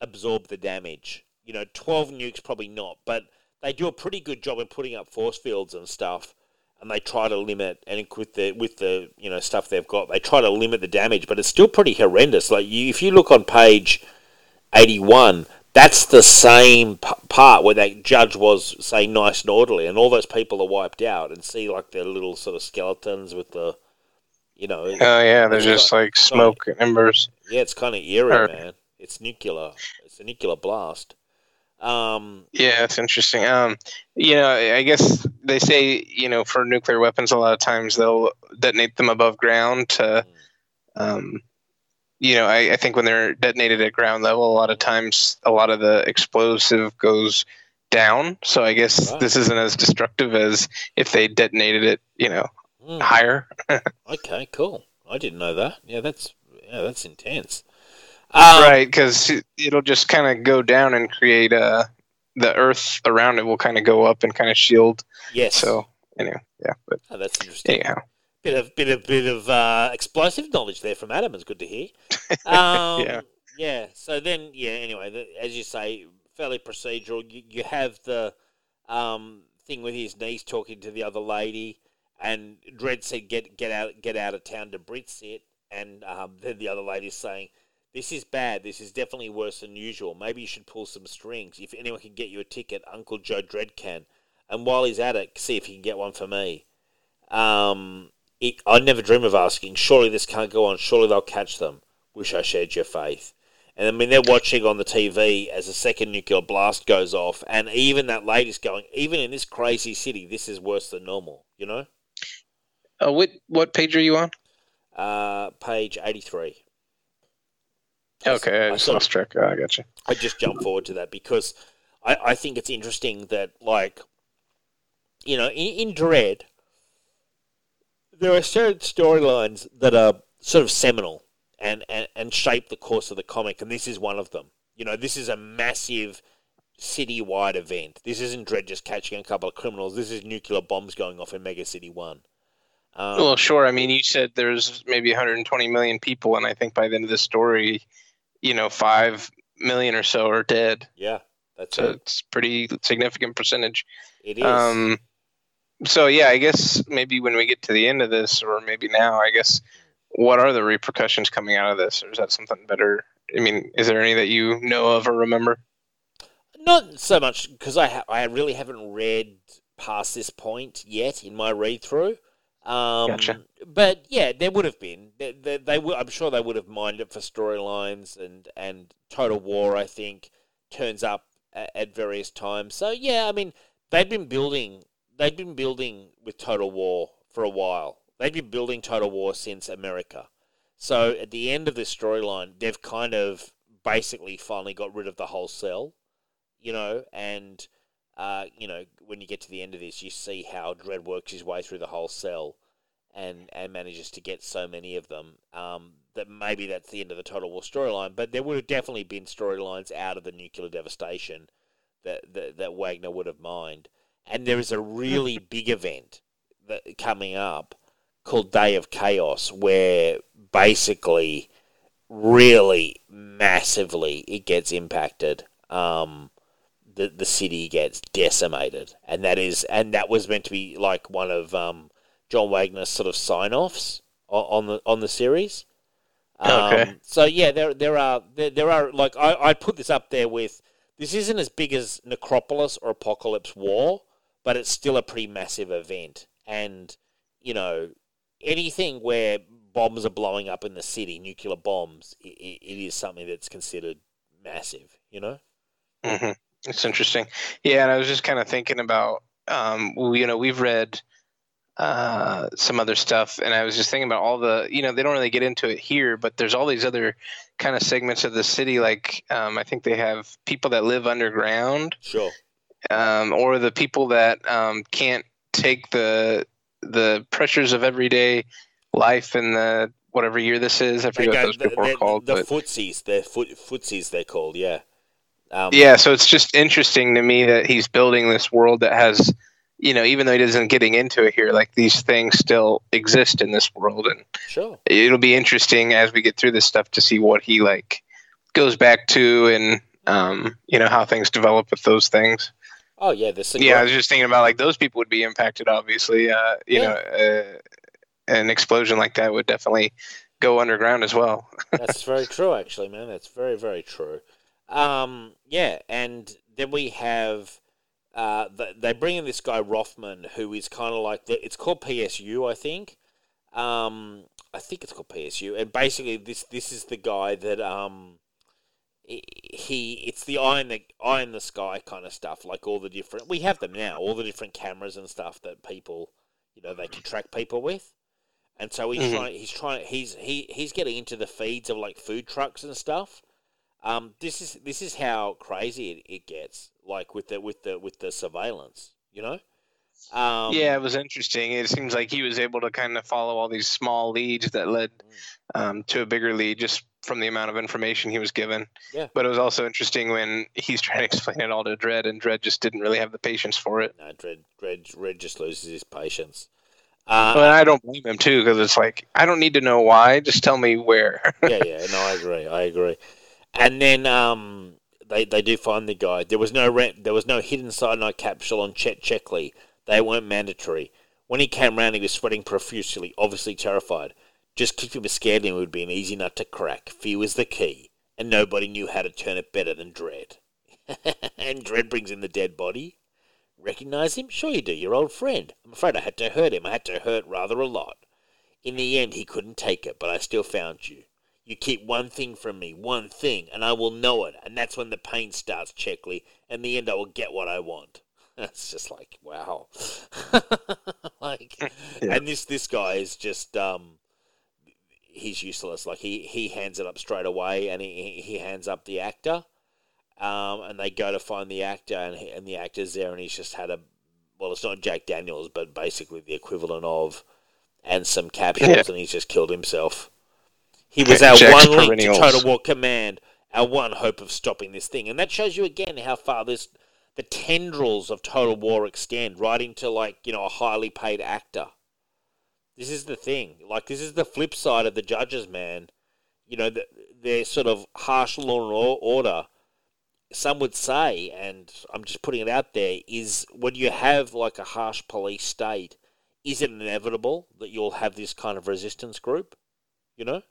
absorb the damage. You know, twelve nukes probably not, but they do a pretty good job in putting up force fields and stuff. And they try to limit, and with the with the you know stuff they've got, they try to limit the damage, but it's still pretty horrendous. Like you, if you look on page eighty one, that's the same p- part where that judge was saying nice and orderly, and all those people are wiped out, and see like their little sort of skeletons with the, you know, oh yeah. they're just like smoke and embers. yeah, it's kind of eerie, Or- man. It's nuclear. It's a nuclear blast. Um, Yeah, that's interesting. Um, you know, I guess they say you know for nuclear weapons, a lot of times they'll detonate them above ground to, um, you know, I, I think when they're detonated at ground level, a lot of times a lot of the explosive goes down. So I guess Right. this isn't as destructive as if they detonated it, you know, hmm, higher. okay, cool. I didn't know that. Yeah, that's yeah, that's intense. Um, right, because it'll just kind of go down and create uh, the earth around it will kind of go up and kind of shield. Yes. So anyway, yeah, but Oh, that's interesting. anyhow. Bit of bit of bit of uh, explosive knowledge there from Adam. It's good to hear. Um, Yeah. Yeah. So then, yeah. Anyway, the, as you say, fairly procedural. You, you have the um, thing with his niece talking to the other lady, and Dredd said, "Get get out get out of town to Brit-Cit," and um, then the other lady's saying. This is bad. This is definitely worse than usual. Maybe you should pull some strings. If anyone can get you a ticket, Uncle Joe Dredd can. And while he's at it, see if he can get one for me. Um, it, I never dream of asking, surely this can't go on, surely they'll catch them. Wish I shared your faith. And I mean, they're watching on the TV as a second nuclear blast goes off, and even that lady's going, even in this crazy city, this is worse than normal, you know? Uh, what what page are you on? Uh, page 83. Okay, I I just lost track. Oh, I got you. I just jump forward to that because I, I think it's interesting that, like, you know, in, in Dredd, there are certain storylines that are sort of seminal and, and, and shape the course of the comic, and this is one of them. You know, this is a massive city-wide event. This isn't Dredd just catching a couple of criminals. This is nuclear bombs going off in Mega City 1. Um, well, sure. I mean, you said there's maybe 120 million people, and I think by the end of the story, you know, five million or so are dead. yeah, that's So it. it's pretty significant percentage. It is. Um, so yeah, I guess maybe when we get to the end of this, or maybe now, I guess, what are the repercussions coming out of this, or is that something better? I mean, is there any that you know of or remember? Not so much because I ha- I really haven't read past this point yet in my read through. Um, Gotcha. But yeah, there would have been. They, they, they would, I'm sure they would have mined it for storylines and and Total War. I think turns up at, at various times. So yeah, I mean, they've been building. They've been building with Total War for a while. They've been building Total War since America. So at the end of this storyline, they've kind of basically finally got rid of the whole cell, you know, and uh, you know when you get to the end of this, you see how Dredd works his way through the whole cell, and and manages to get so many of them. Um, that maybe that's the end of the Total War storyline, but there would have definitely been storylines out of the nuclear devastation that, that that Wagner would have mined. And there is a really big event that coming up called Day of Chaos, where basically, really massively, it gets impacted. Um, the the city gets decimated, and that is and that was meant to be like one of um, John Wagner's sort of sign offs on, on the on the series. Um, Okay. So yeah, there there are there, there are like I I put this up there with this isn't as big as Necropolis or Apocalypse War, but it's still a pretty massive event, and you know anything where bombs are blowing up in the city, nuclear bombs, it, it is something that's considered massive. You know. hmm It's interesting. Yeah, and I was just kind of thinking about, um, you know, we've read uh, some other stuff, and I was just thinking about all the, you know, they don't really get into it here, but there's all these other kind of segments of the city. Like, um, I think they have people that live underground, Sure. Um, or the people that um, can't take the the pressures of everyday life in the whatever year this is. I forget what those the, people are called, the but futsies. They're foot, futsies. They're called. Yeah. Um, yeah so it's just interesting to me that he's building this world that has you know even though he isn't getting into it here like these things still exist in this world and Sure. it'll be interesting as we get through this stuff to see what he like goes back to and um you know how things develop with those things Oh yeah. There's yeah i was just thinking about like those people would be impacted obviously uh you Yeah. know uh, an explosion like that would definitely go underground as well That's very true, actually, man. That's very, very true. Um, yeah, and then we have uh, th- they bring in this guy Rothman, who is kind of like the, it's called PSU, I think. Um, I think it's called PSU, and basically this this is the guy that um he- it's the eye in the eye in the sky kind of stuff, like all the different we have them now, all the different cameras and stuff that people you know they can track people with. And so he's Mhm. trying. He's trying. He's he he's getting into the feeds of like food trucks and stuff. Um, this is this is how crazy it, it gets. Like with the with the with the surveillance, you know. Um, yeah, it was interesting. It seems like he was able to kind of follow all these small leads that led um, to a bigger lead just from the amount of information he was given. Yeah. But it was also interesting when he's trying to explain it all to Dredd, and Dredd just didn't really have the patience for it. No, Dredd, Dredd, Dredd just loses his patience. Uh, But I don't blame him too, because it's like I don't need to know why. Just tell me where. yeah, yeah, no, I agree, I agree. And then um, they they do find the guy. There was no rent. There was no hidden cyanide capsule on Chet Checkley. They weren't mandatory. When he came round, he was sweating profusely, obviously terrified. Just keep him scared, and it would be an easy nut to crack. Fear was the key, and nobody knew how to turn it better than Dredd. and Dredd brings in the dead body. Recognize him? Sure you do. Your old friend. I'm afraid I had to hurt him. I had to hurt rather a lot. In the end, he couldn't take it, but I still found you. You keep one thing from me, one thing, and I will know it, and that's when the pain starts, Checkley. In the end, I will get what I want. That's just like wow, like, Yeah. and this this guy is just um, he's useless. Like he he hands it up straight away, and he he hands up the actor, um, and they go to find the actor, and he, and the actor's there, and he's just had a well, it's not Jack Daniels, but basically the equivalent of, and some capsules, Yeah. and he's just killed himself. He was our Jack's one link to. Total War Command, our one hope of stopping this thing, and that shows you again how far this the tendrils of Total War extend, right into like you know a highly paid actor. This is the thing. Like this is the flip side of the judges, man. You know, the, their sort of harsh law and order. Some would say, and I'm just putting it out there, is when you have like a harsh police state, is it inevitable that you'll have this kind of resistance group? You know?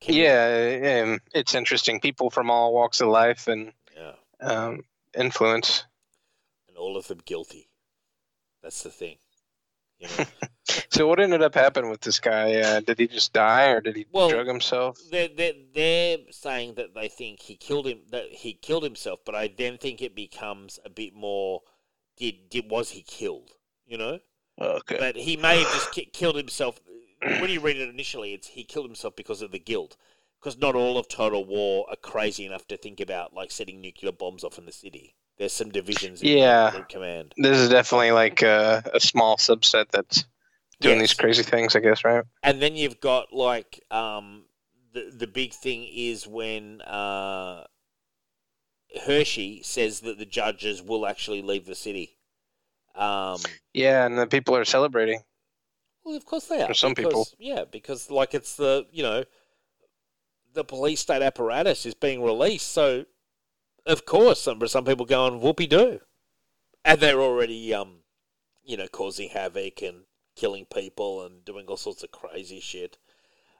Can you- yeah, um, it's interesting. People from all walks of life and yeah. um, influence. And all of them guilty. That's the thing. You know? So what ended up happening with this guy? Uh, did he just die, or did he Well, drug himself? they're, they're, they're saying that they think he killed him that he killed himself, but I then think it becomes a bit more did did was he killed? You know, Okay. but he may have just ki- killed himself. When you read it initially, it's he killed himself because of the guilt. Because not all of Total War are crazy enough to think about like setting nuclear bombs off in the city. There's some divisions in Yeah. Command. This is definitely like a, a small subset that's doing Yes. these crazy things, I guess, right? And then you've got like um, the the big thing is when uh, Hershey says that the judges will actually leave the city. Um, Yeah, and the people are celebrating. well, of course they are. For some people. yeah, because like it's the you know the police state apparatus is being released, so of course some some people go on whoopee doo, and they're already um you know causing havoc and killing people and doing all sorts of crazy shit.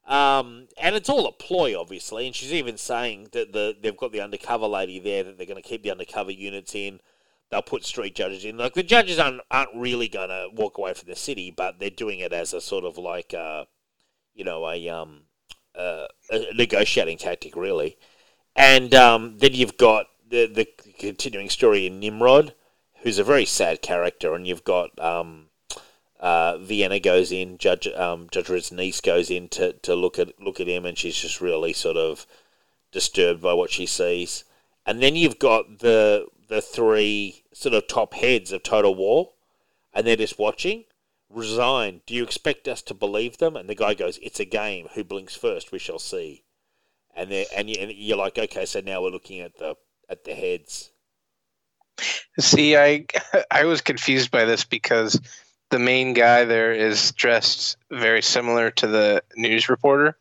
Um, and it's all a ploy, obviously. And she's even saying that the they've got the undercover lady there that they're going to keep the undercover units in. They'll put street judges in. Like the judges aren't aren't really going to walk away from the city, but they're doing it as a sort of like uh, you know a um uh, a negotiating tactic, really. And um, then you've got the the continuing story in Nimrod, who's a very sad character, and you've got um, uh, Vienna goes in, Judge um, Judge niece goes in to, to look at look at him, and she's just really sort of disturbed by what she sees. And then you've got the the three sort of top heads of Total War, and they're just watching. Resign. Do you expect us to believe them? And the guy goes, "It's a game. Who blinks first? We shall see." And and, you, and you're like, okay, so now we're looking at the at the heads. See, I I was confused by this because the main guy there is dressed very similar to the news reporter.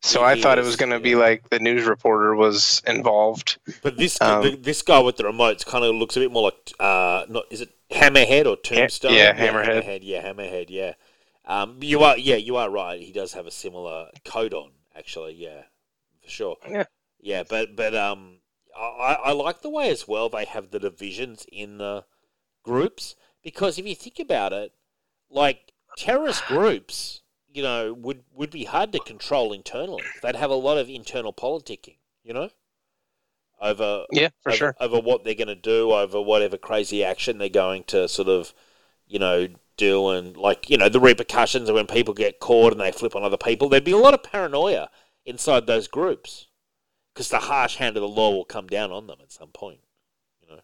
So He I thought it was going to be like the news reporter was involved. But this Um, the, this guy with the remotes kind of looks a bit more like uh, not is it Hammerhead or Tombstone? yeah, Hammerhead. Hammerhead. Yeah, Hammerhead. Yeah. Um, you are yeah, you are right. He does have a similar coat on, actually. Yeah, for sure. Yeah. Yeah, but but um, I I like the way as well they have the divisions in the groups because if you think about it, like terrorist groups, you know, would would be hard to control internally. They'd have a lot of internal politicking, you know, over Yeah, for over, sure. over what they're going to do, over whatever crazy action they're going to sort of, you know, do, and like you know the repercussions of when people get caught and they flip on other people. There'd be a lot of paranoia inside those groups because the harsh hand of the law will come down on them at some point, you know,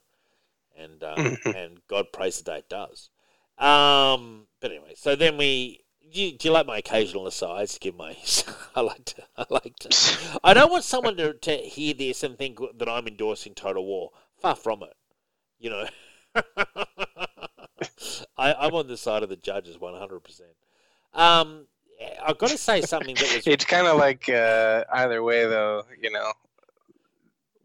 and um, and God praise the day it does. Um, but anyway, so then we. Do you, do you like my occasional asides? Give my. I like to. I like to. I don't want someone to, to hear this and think that I'm endorsing total war. Far from it. You know. I, I'm on the side of the judges 100%. Um, I've got to say something that was. It's kind of like uh, either way, though. You know,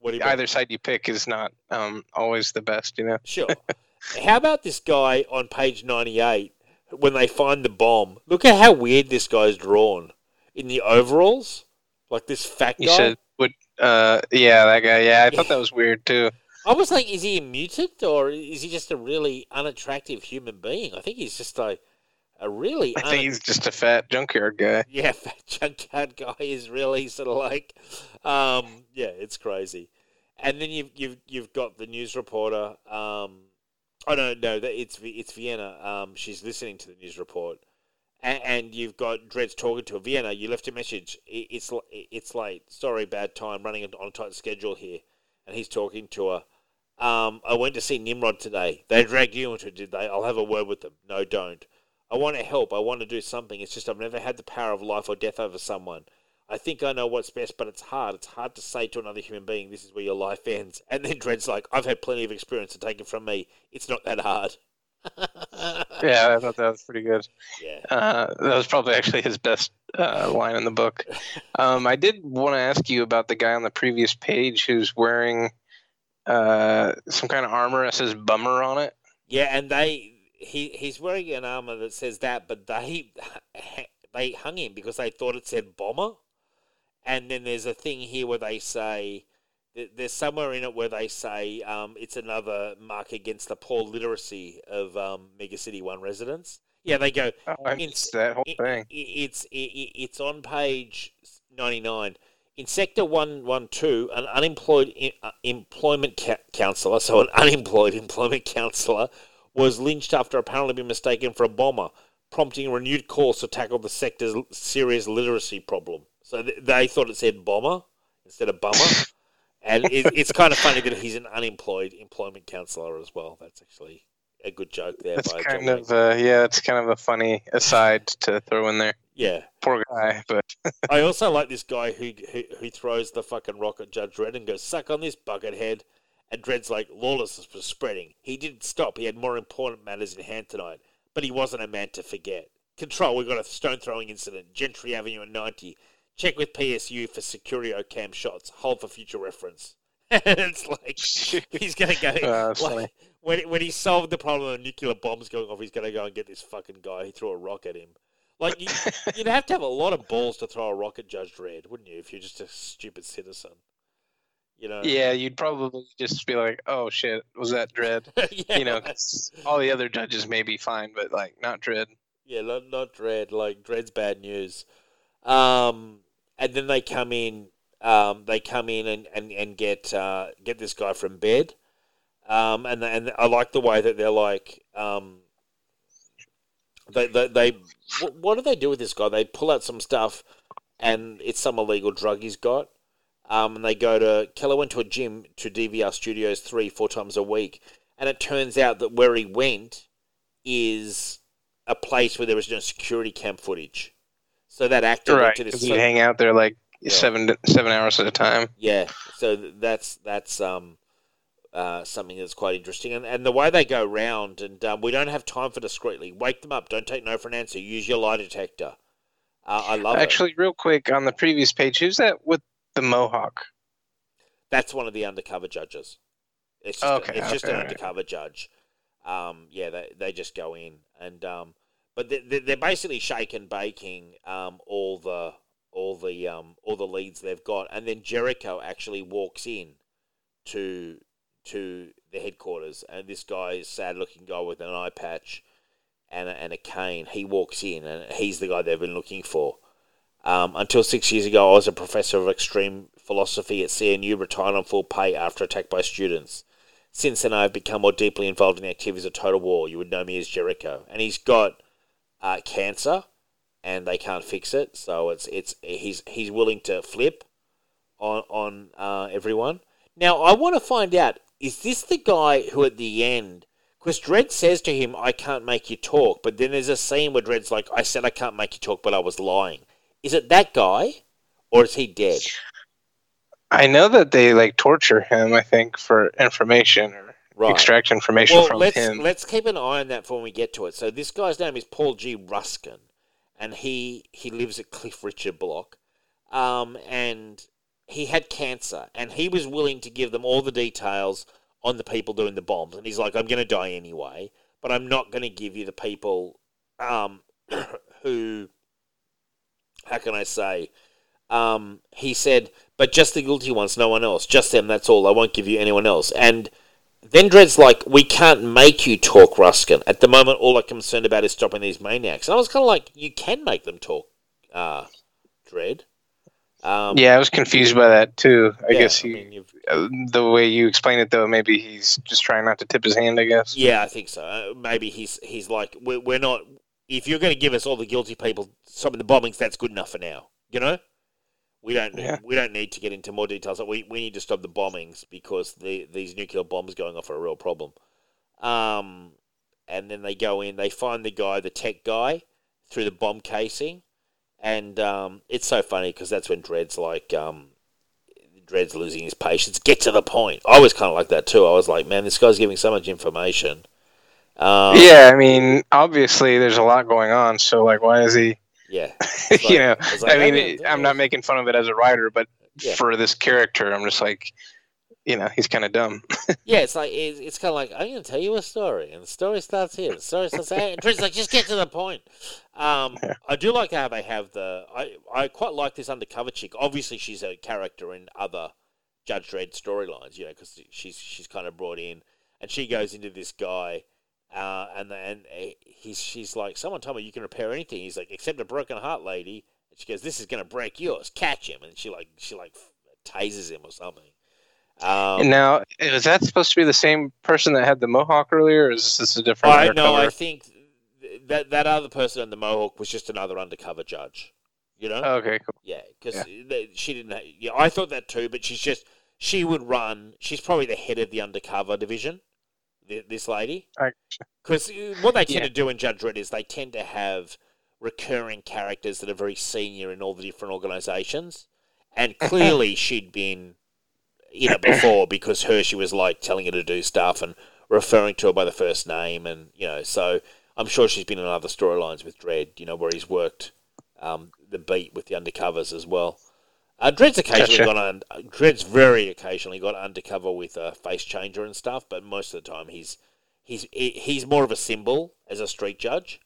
you mean? either side you pick is not um, always the best. You know. Sure. How about this guy on page 98 when they find the bomb? Look at how weird this guy's drawn in the overalls. Like this fat You guy. said would. Uh, yeah, that guy. Yeah, I thought that was weird too. I was like, is he a mutant or is he just a really unattractive human being? I think he's just a, a really. I un- think he's just a fat junkyard guy. yeah, fat junkyard guy is really sort of like, um, yeah, it's crazy. And then you've you've you've got the news reporter. Um, oh no, no, that it's it's Vienna. Um, she's listening to the news report, and, and you've got Dredd's talking to her. Vienna, you left a message. I- It's it's late. Sorry, bad time. Running on a tight schedule here. And he's talking to her. Um, I went to see Nimrod today. They dragged you into it, did they? I'll have a word with them. No, don't. I want to help. I want to do something. It's just I've never had the power of life or death over someone. I think I know what's best, but it's hard. It's hard to say to another human being, this is where your life ends. And then Dredd's like, I've had plenty of experience to take it from me. It's not that hard. Yeah, I thought that was pretty good. Yeah. Uh, that was probably actually his best uh, line in the book. Um, I did want to ask you about the guy on the previous page who's wearing uh, some kind of armor that says "bummer" on it. Yeah, and they he he's wearing an armor that says that, but they they hung him because they thought it said bomber. And then there's a thing here where they say there's somewhere in it where they say um, it's another mark against the poor literacy of um, Mega City One residents. Yeah, they go. Oh, It's- that whole thing. it- it's it, it's on page ninety nine. In sector one one two, an unemployed uh, employment ca- counselor, so an unemployed employment counselor, was lynched after apparently being mistaken for a bomber, prompting a renewed calls to tackle the sector's serious literacy problem. So th- they thought it said bomber instead of bummer, and it, it's kind of funny that he's an unemployed employment counselor as well. That's actually a good joke there. That's by kind John of uh, yeah, it's kind of a funny aside to throw in there. yeah. Poor guy, but I also like this guy who, who who throws the fucking rock at Judge Dredd and goes, "Suck on this, buckethead." And dreads like, "Lawlessness was spreading. He didn't stop. He had more important matters in hand tonight, but he wasn't a man to forget." Control, we got a stone throwing incident, Gentry Avenue at ninety. Check with PSU for security cam shots. Hold for future reference. it's like he's gonna go Uh, like, when when he solved the problem of nuclear bombs going off. He's gonna go and get this fucking guy who threw a rock at him. Like you, You'd have to have a lot of balls to throw a rock at Judge Dredd, wouldn't you? If you're just a stupid citizen, you know. yeah, you'd probably just be like, "Oh shit, was that Dredd?" yeah, You know, 'cause all the other judges may be fine, but like not Dredd. yeah, not, not Dredd. Like Dredd's bad news. Um, and then they come in. Um, they come in and and and get uh, get this guy from bed. Um, and and I like the way that they're like. Um, they they, they what, what do they do with this guy? They pull out some stuff, and it's some illegal drug he's got. Um, and they go to Keller went to a gym to DVR Studios three four times a week, and it turns out that where he went is a place where there was no security cam footage. So that actor went to this. so- hang out there like Yeah. seven seven hours at a time. yeah, so that's that's um uh, something that's quite interesting, and and the way they go round, and um, we don't have time for discreetly. Wake them up. Don't take no for an answer. Use your lie detector. Uh, I love it. Actually, real quick on the previous page, who's that with the mohawk? That's one of the undercover judges. It's just, Okay, it's just okay, an alright. undercover judge. Um, yeah, they they just go in and um, but they, they- they're basically shaking, baking um, all the all the um, all the leads they've got, and then Jericho actually walks in to to the headquarters, and this guy is sad looking guy with an eye patch and a, and a cane. He walks in, and he's the guy they've been looking for. Um, until six years ago, I was a professor of extreme philosophy at CNU, retired on full pay after attack by students. Since then, I've become more deeply involved in the activities of Total War. You would know me as Jericho, and he's got uh, cancer, and they can't fix it. So it's it's he's he's willing to flip on on uh, everyone. Now, I want to find out: is this the guy who, at the end, because Dredd says to him, "I can't make you talk," but then there's a scene where Dredd's like, "I said I can't make you talk, but I was lying." Is it that guy, or is he dead? I know that they like torture him. I think for information or Right. extract information well, from let's him. let's keep an eye on that for when we get to it. So this guy's name is Paul G. Ruskin, and he he lives at Cliff Richard Block, um, and he had cancer, and he was willing to give them all the details on the people doing the bombs, and he's like, I'm going to die anyway, but I'm not going to give you the people um, who, how can I say, um, he said, but just the guilty ones, no one else, just them, that's all. I won't give you anyone else, and then Dredd's like, we can't make you talk, Ruskin. At the moment, all I'm concerned about is stopping these maniacs. And I was kind of like, you can make them talk, uh, Dredd. Um, yeah, I was confused by that too. I yeah, guess I mean, uh, the way you explain it though, maybe he's just trying not to tip his hand. I guess. yeah, I think so. Uh, maybe he's he's like, we're, we're not. If you're going to give us all the guilty people some of the bombings, that's good enough for now. You know, we don't Yeah. we don't need to get into more details. We we need to stop the bombings because the these nuclear bombs going off are a real problem. Um, and then they go in, they find the guy, the tech guy, through the bomb casing, and um, it's so funny because that's when Dredd's like, um, Dredd's losing his patience. Get to the point. I was kind of like that too. I was like, man, this guy's giving so much information. Um, yeah, I mean, obviously there's a lot going on. So like, why is he? yeah. you know, like, I mean, I'm not making fun of it as a writer, but Yeah. for this character, I'm just like, you know, he's kind of dumb. Yeah, it's like it's, it's kind of like I'm going to tell you a story, and the story starts here. The story starts here, and Trent's like, just get to the point. Um, Yeah. I do like how they have the. I I quite like this undercover chick. Obviously, she's a character in other Judge Dredd storylines, you know, because she's she's kind of brought in, and she goes into this guy, Uh, and then he's she's like, someone told me you can repair anything. He's like, except a broken heart, lady. And she goes, this is gonna break yours. Catch him. And she like she like tases him or something. Um, now, is that supposed to be the same person that had the mohawk earlier, or is this a different? I no, I think that that other person in the mohawk was just another undercover judge. You know? Okay, cool. Yeah, because yeah. she didn't. Yeah, I thought that too, but she's just she would run. She's probably the head of the undercover division. This lady, because what they tend yeah. to do in Judge Dredd is they tend to have recurring characters that are very senior in all the different organizations, and clearly she'd been in it before because her she was like telling her to do stuff and referring to her by the first name, and you know, so I'm sure she's been in other storylines with Dredd, you know, where he's worked um, the beat with the undercovers as well. Uh, Dredd's occasionally gotcha. gone on. Dredd's very occasionally got undercover with a face changer and stuff, but most of the time he's he's he's more of a symbol as a street judge.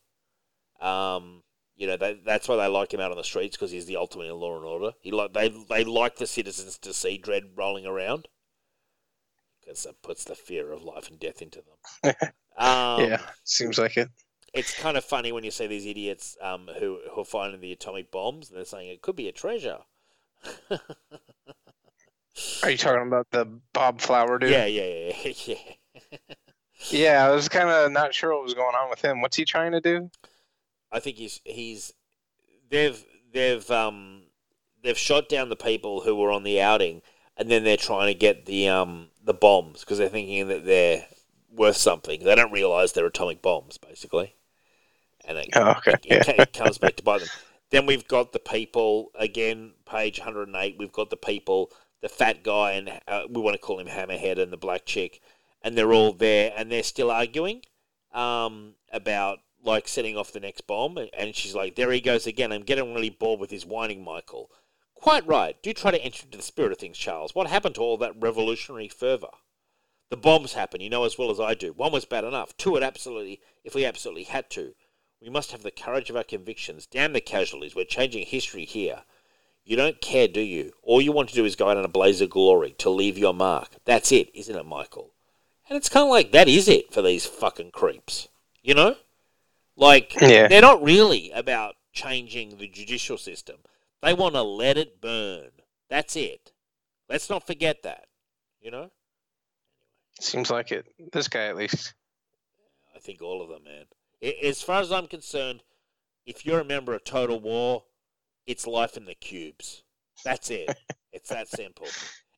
Um, you know they, that's why they like him out on the streets because he's the ultimate in law and order. He like they they like the citizens to see Dredd rolling around because that puts the fear of life and death into them. um, yeah, seems like it. It's kind of funny when you see these idiots um, who who are finding the atomic bombs and they're saying it could be a treasure. Are you talking about the Bob Flower dude? Yeah, yeah, yeah, yeah. yeah, I was kind of not sure what was going on with him. What's he trying to do? I think he's he's they've they've um they've shot down the people who were on the outing, and then they're trying to get the um the bombs because they're thinking that they're worth something. They don't realize they're atomic bombs, basically, and it, oh, okay. it, it, it comes back to bite them. Then we've got the people again, page 108. We've got the people, the fat guy, and uh, we want to call him Hammerhead, and the black chick, and they're all there, and they're still arguing um, about like setting off the next bomb. And she's like, "There he goes again. I'm getting really bored with his whining, Michael." Quite right. Do try to enter into the spirit of things, Charles. What happened to all that revolutionary fervour? The bombs happen, you know as well as I do. One was bad enough. Two, it absolutely, if we absolutely had to. We must have the courage of our convictions. Damn the casualties. We're changing history here. You don't care, do you? All you want to do is go out in a blaze of glory, to leave your mark. That's it, isn't it, Michael? And it's kind of like that is it for these fucking creeps. You know? Like, yeah. they're not really about changing the judicial system. They want to let it burn. That's it. Let's not forget that. You know? Seems like it. This guy, at least. I think all of them, man. As far as I'm concerned, if you're a member of Total War, it's life in the cubes. That's it. it's that simple.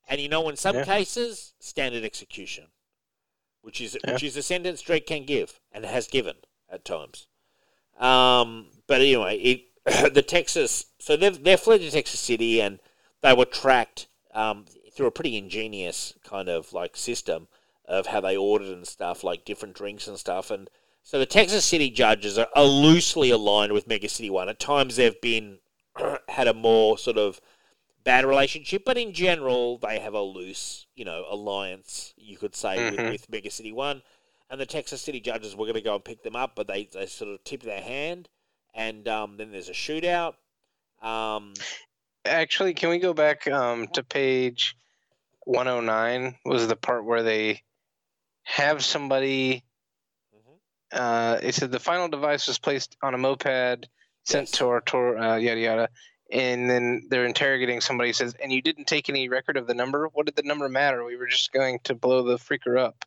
And you know, in some yeah. cases, standard execution, which is yeah. which is a sentence Dredd can give and has given at times. Um, but anyway, it, the Texas. So they've they fled to Texas City and they were tracked um, through a pretty ingenious kind of like system of how they ordered and stuff, like different drinks and stuff, and so the Texas City judges are, are loosely aligned with Mega City One. At times they've been had a more sort of bad relationship, but in general they have a loose, you know, alliance. You could say mm-hmm. with, with Mega City One, and the Texas City judges were going to go and pick them up, but they, they sort of tip their hand, and um, then there's a shootout. Um, Actually, can we go back um, to page 109? Was the part where they have somebody uh, it said the final device was placed on a moped, sent yes. to our tour, uh, yada yada. And then they're interrogating somebody. Says, "And you didn't take any record of the number? What did the number matter? We were just going to blow the freaker up.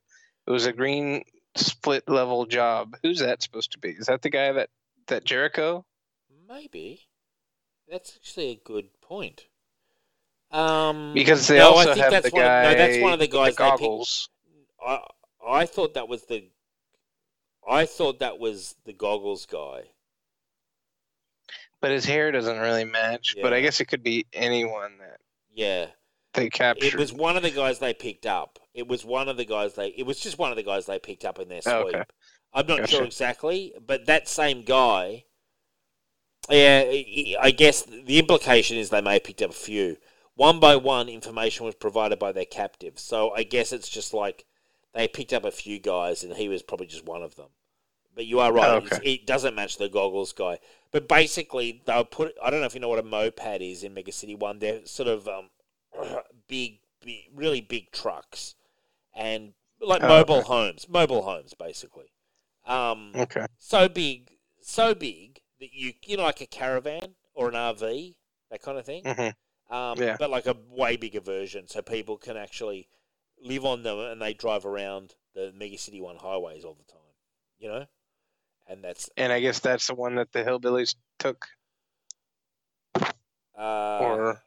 It was a green split level job. Who's that supposed to be? Is that the guy that that Jericho? Maybe. That's actually a good point. Um, because they no, also have the guy. Of, no, that's one of the guys. The goggles. I I thought that was the I thought that was the goggles guy. But his hair doesn't really match. Yeah. But I guess it could be anyone that. Yeah. They captured. It was one of the guys they picked up. It was one of the guys they. It was just one of the guys they picked up in their oh, sweep. okay. I'm not gotcha. sure exactly, but that same guy. Yeah, I guess the implication is they may have picked up a few. One by one, information was provided by their captives. So I guess it's just like they picked up a few guys, and he was probably just one of them. But you are right; oh, okay. it doesn't match the goggles guy. But basically, they'll put. I don't know if you know what a moped is in Mega City One. They're sort of um, big, big, really big trucks, and like oh, mobile okay. homes, mobile homes, basically. Um, Okay. so big, so big that you you know like a caravan or an RV, that kind of thing. hmm Um, Yeah. But like a way bigger version, so people can actually live on them and they drive around the Mega City One highways all the time. You know, and that's And I guess that's the one that the hillbillies took, uh, or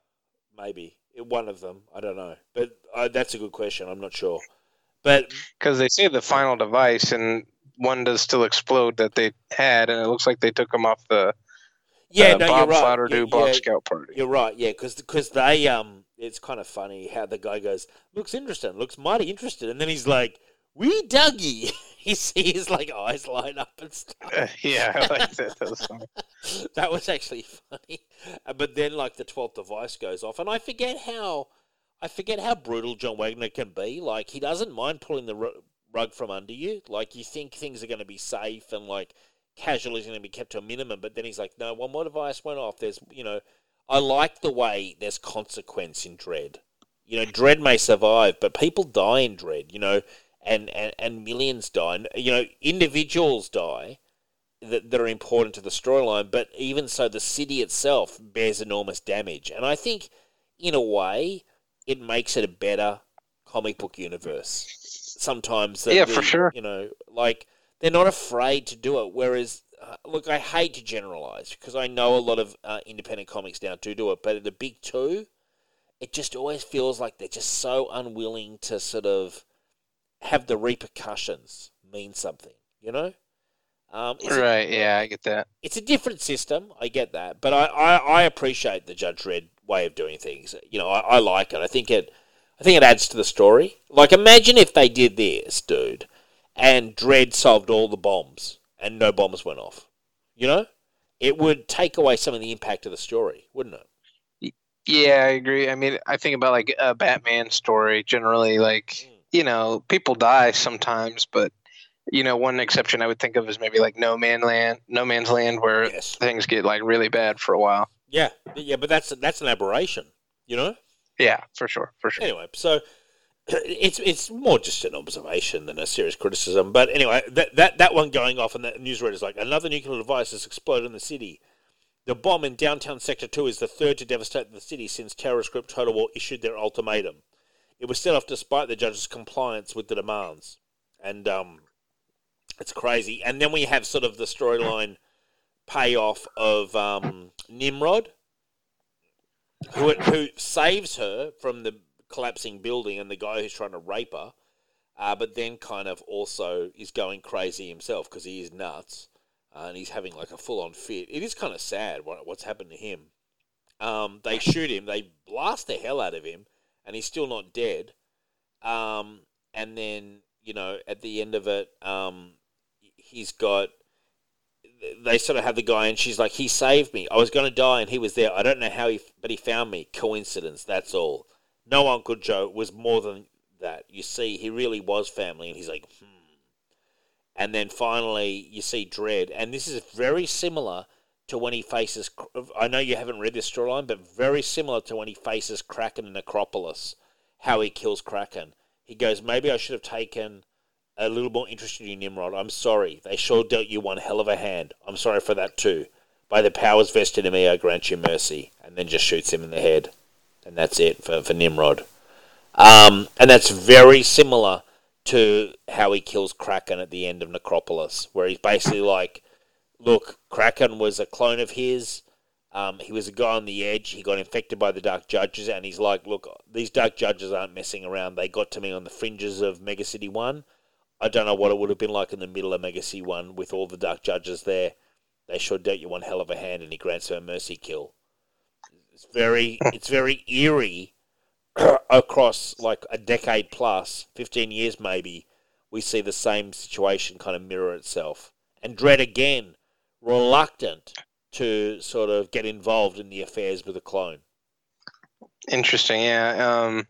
maybe one of them. I don't know, but uh, that's a good question. I'm not sure. But because they say the final device and one does still explode that they had, and it looks like they took them off the yeah, uh, no, Bob you're right. Flatterdew Yeah, Bob Scout Party. You're right, yeah, because because they um, it's kind of funny how the guy goes, looks interesting, looks mighty interested, and then he's like, "We Dougie," he sees like eyes light up and stuff. Uh, yeah, I like that. That was funny. that was actually funny, Uh, but then like the twelfth device goes off, and I forget how, I forget how brutal John Wagner can be. Like he doesn't mind pulling the rug from under you. Like you think things are going to be safe and like casualties are going to be kept to a minimum, but then he's like, no, one more device went off. There's, you know, I like the way there's consequence in Dredd. You know, Dredd may survive, but people die in Dredd. You know, and and, and millions die. And, you know, individuals die that, that are important to the storyline, but even so, the city itself bears enormous damage. And I think, in a way, it makes it a better comic book universe. Sometimes, Yeah, the- for sure. You know, like they're not afraid to do it. Whereas, uh, look, I hate to generalize because I know a lot of uh, independent comics now do do it, but the big two, it just always feels like they're just so unwilling to sort of have the repercussions mean something. You know. Um, it's a- Right? Yeah, I get that. it's a different system. I get that, but I, I, I appreciate the Judge Dredd way of doing things. You know, I, I like it. I think it, I think it adds to the story. Like, imagine if they did this, dude, and Dredd solved all the bombs and no bombs went off. You know, it would take away some of the impact of the story, wouldn't it? Yeah, I agree. I mean, I think about like a Batman story. Generally, like Mm. you know, people die sometimes, but you know, one exception I would think of is maybe like No Man Land, No Man's Land, where Yes. things get like really bad for a while. Yeah, yeah, but that's that's an aberration. You know. Yeah, for sure, for sure. Anyway, so it's it's more just an observation than a serious criticism. But anyway, that that, that one going off, and the newsreader is like another nuclear device has exploded in the city. The bomb in downtown Sector Two is the third to devastate the city since terrorist group Total War issued their ultimatum. It was set off despite the judge's compliance with the demands, and um, it's crazy. And then we have sort of the storyline payoff of um, Nimrod, who who saves her from the collapsing building and the guy who's trying to rape her, uh, but then kind of also is going crazy himself because he is nuts uh, and he's having like a full on fit. It is kind of sad what, what's happened to him. Um, they shoot him, they blast the hell out of him, and he's still not dead. Um, and then you know at the end of it, um, he's got they sort of have the guy, and she's like, "He saved me. I was going to die, and he was there. I don't know how he, but he found me. Coincidence. That's all. No Uncle Joe was more than that. You see, he really was family." And he's like, "Hmm." And then finally, you see Dredd, and this is very similar to when he faces. I know you haven't read this storyline, but very similar to when he faces Kraken in Necropolis. How he kills Kraken. He goes, "Maybe I should have taken." a little more interest in you, Nimrod. I'm sorry. They sure dealt you one hell of a hand. I'm sorry for that too. By the powers vested in me, I grant you mercy. And then just shoots him in the head. And that's it for, for Nimrod. Um, and that's very similar to how he kills Kraken at the end of Necropolis, where he's basically like, look, Kraken was a clone of his. Um, he was a guy on the edge. He got infected by the Dark Judges, and he's like, look, these Dark Judges aren't messing around. They got to me on the fringes of Mega City 1. I don't know what it would have been like in the middle of Mega C one with all the Dark Judges there. They sure dealt you one hell of a hand, and he grants her a mercy kill. It's very, it's very eerie across like a decade plus, fifteen years maybe. We see the same situation kind of mirror itself, and Dredd again, reluctant to sort of get involved in the affairs with a clone. Interesting, yeah. Um,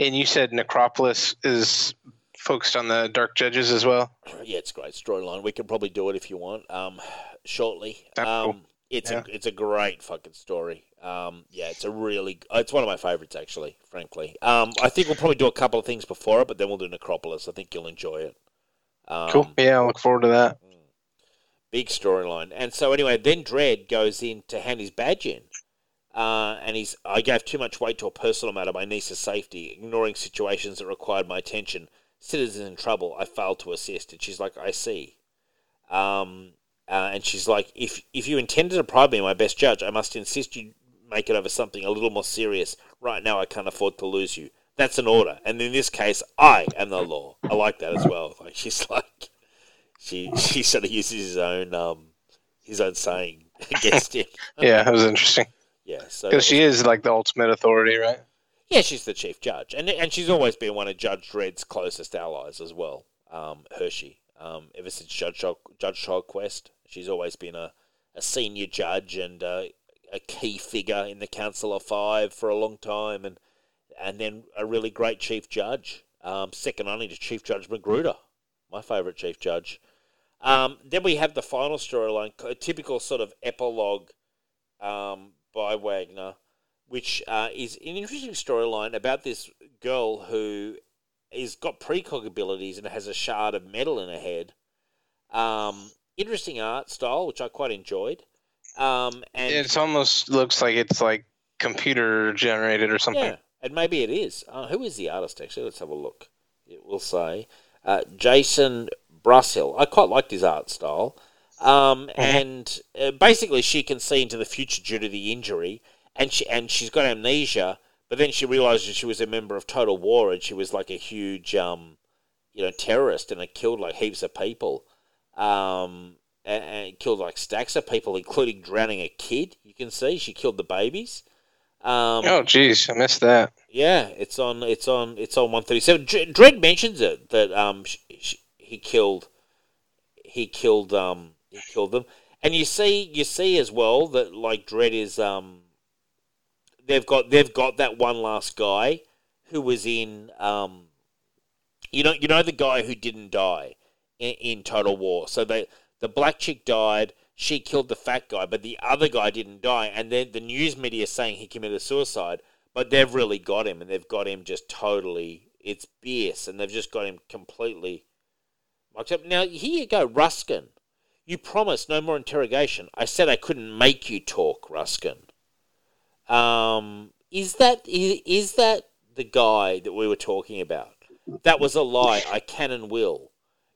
and you said Necropolis is focused on the Dark Judges as well. Yeah, it's a great storyline. We can probably do it if you want. Um, shortly. Um, cool. it's Yeah. a it's a great fucking story. Um, yeah, it's a really it's one of my favorites actually. Frankly, um, I think we'll probably do a couple of things before it, but then we'll do Necropolis. I think you'll enjoy it. Um, Cool. Yeah, I look forward to that. Big storyline. And so anyway, then Dredd goes in to hand his badge in. Uh, and he's, I gave too much weight to a personal matter, my niece's safety, ignoring situations that required my attention. Citizens in trouble, I failed to assist. And she's like, I see. Um, uh, and she's like, if if you intend to deprive me of my best judge, I must insist you make it over something a little more serious. Right now, I can't afford to lose you. That's an order, and in this case, I am the law. I like that as well. Like she's like, she she sort of uses his own um his own saying against him. Yeah, that was interesting Yeah, so because she is like the ultimate authority, right? yeah, she's the chief judge, and and she's always been one of Judge Dredd's closest allies as well. Um, Hershey, um, ever since Judge Judge Child Quest, she's always been a, a senior judge and uh, a key figure in the Council of Five for a long time, and and then a really great chief judge, um, second only to Chief Judge McGruder, my favourite chief judge. Um, then we have the final storyline, a typical sort of epilogue um, by Wagner which uh, is an interesting storyline about this girl who is got precog abilities and has a shard of metal in her head. Um, interesting art style, which I quite enjoyed. Um, and It almost looks like it's like computer generated or something. yeah, and maybe it is. Uh, who is the artist actually? Let's have a look. It will say uh, Jason Brashill. I quite liked his art style. Um, And uh, basically, she can see into the future due to the injury, and she and she's got amnesia. But then she realizes she was a member of Total War, and she was like a huge, um, you know, terrorist, and it killed like heaps of people. Um, and, and killed like stacks of people, including drowning a kid. You can see she killed the babies. Um, Oh, geez, I missed that. yeah, it's on. It's on. It's on one thirty seven. Dredd mentions it that um sh- sh- he killed, he killed um he killed them, and you see you see as well that like Dredd is um they've got they've got that one last guy who was in um you know you know the guy who didn't die in, in Total War. So they the black chick died. She killed the fat guy, but the other guy didn't die. And then the news media is saying he committed suicide, but they've really got him, and they've got him just totally. It's BS, and they've just got him completely. Now here you go, Ruskin. You promised no more interrogation. I said I couldn't make you talk, Ruskin. Um, is that is, is that the guy that we were talking about? That was a lie. I can and will.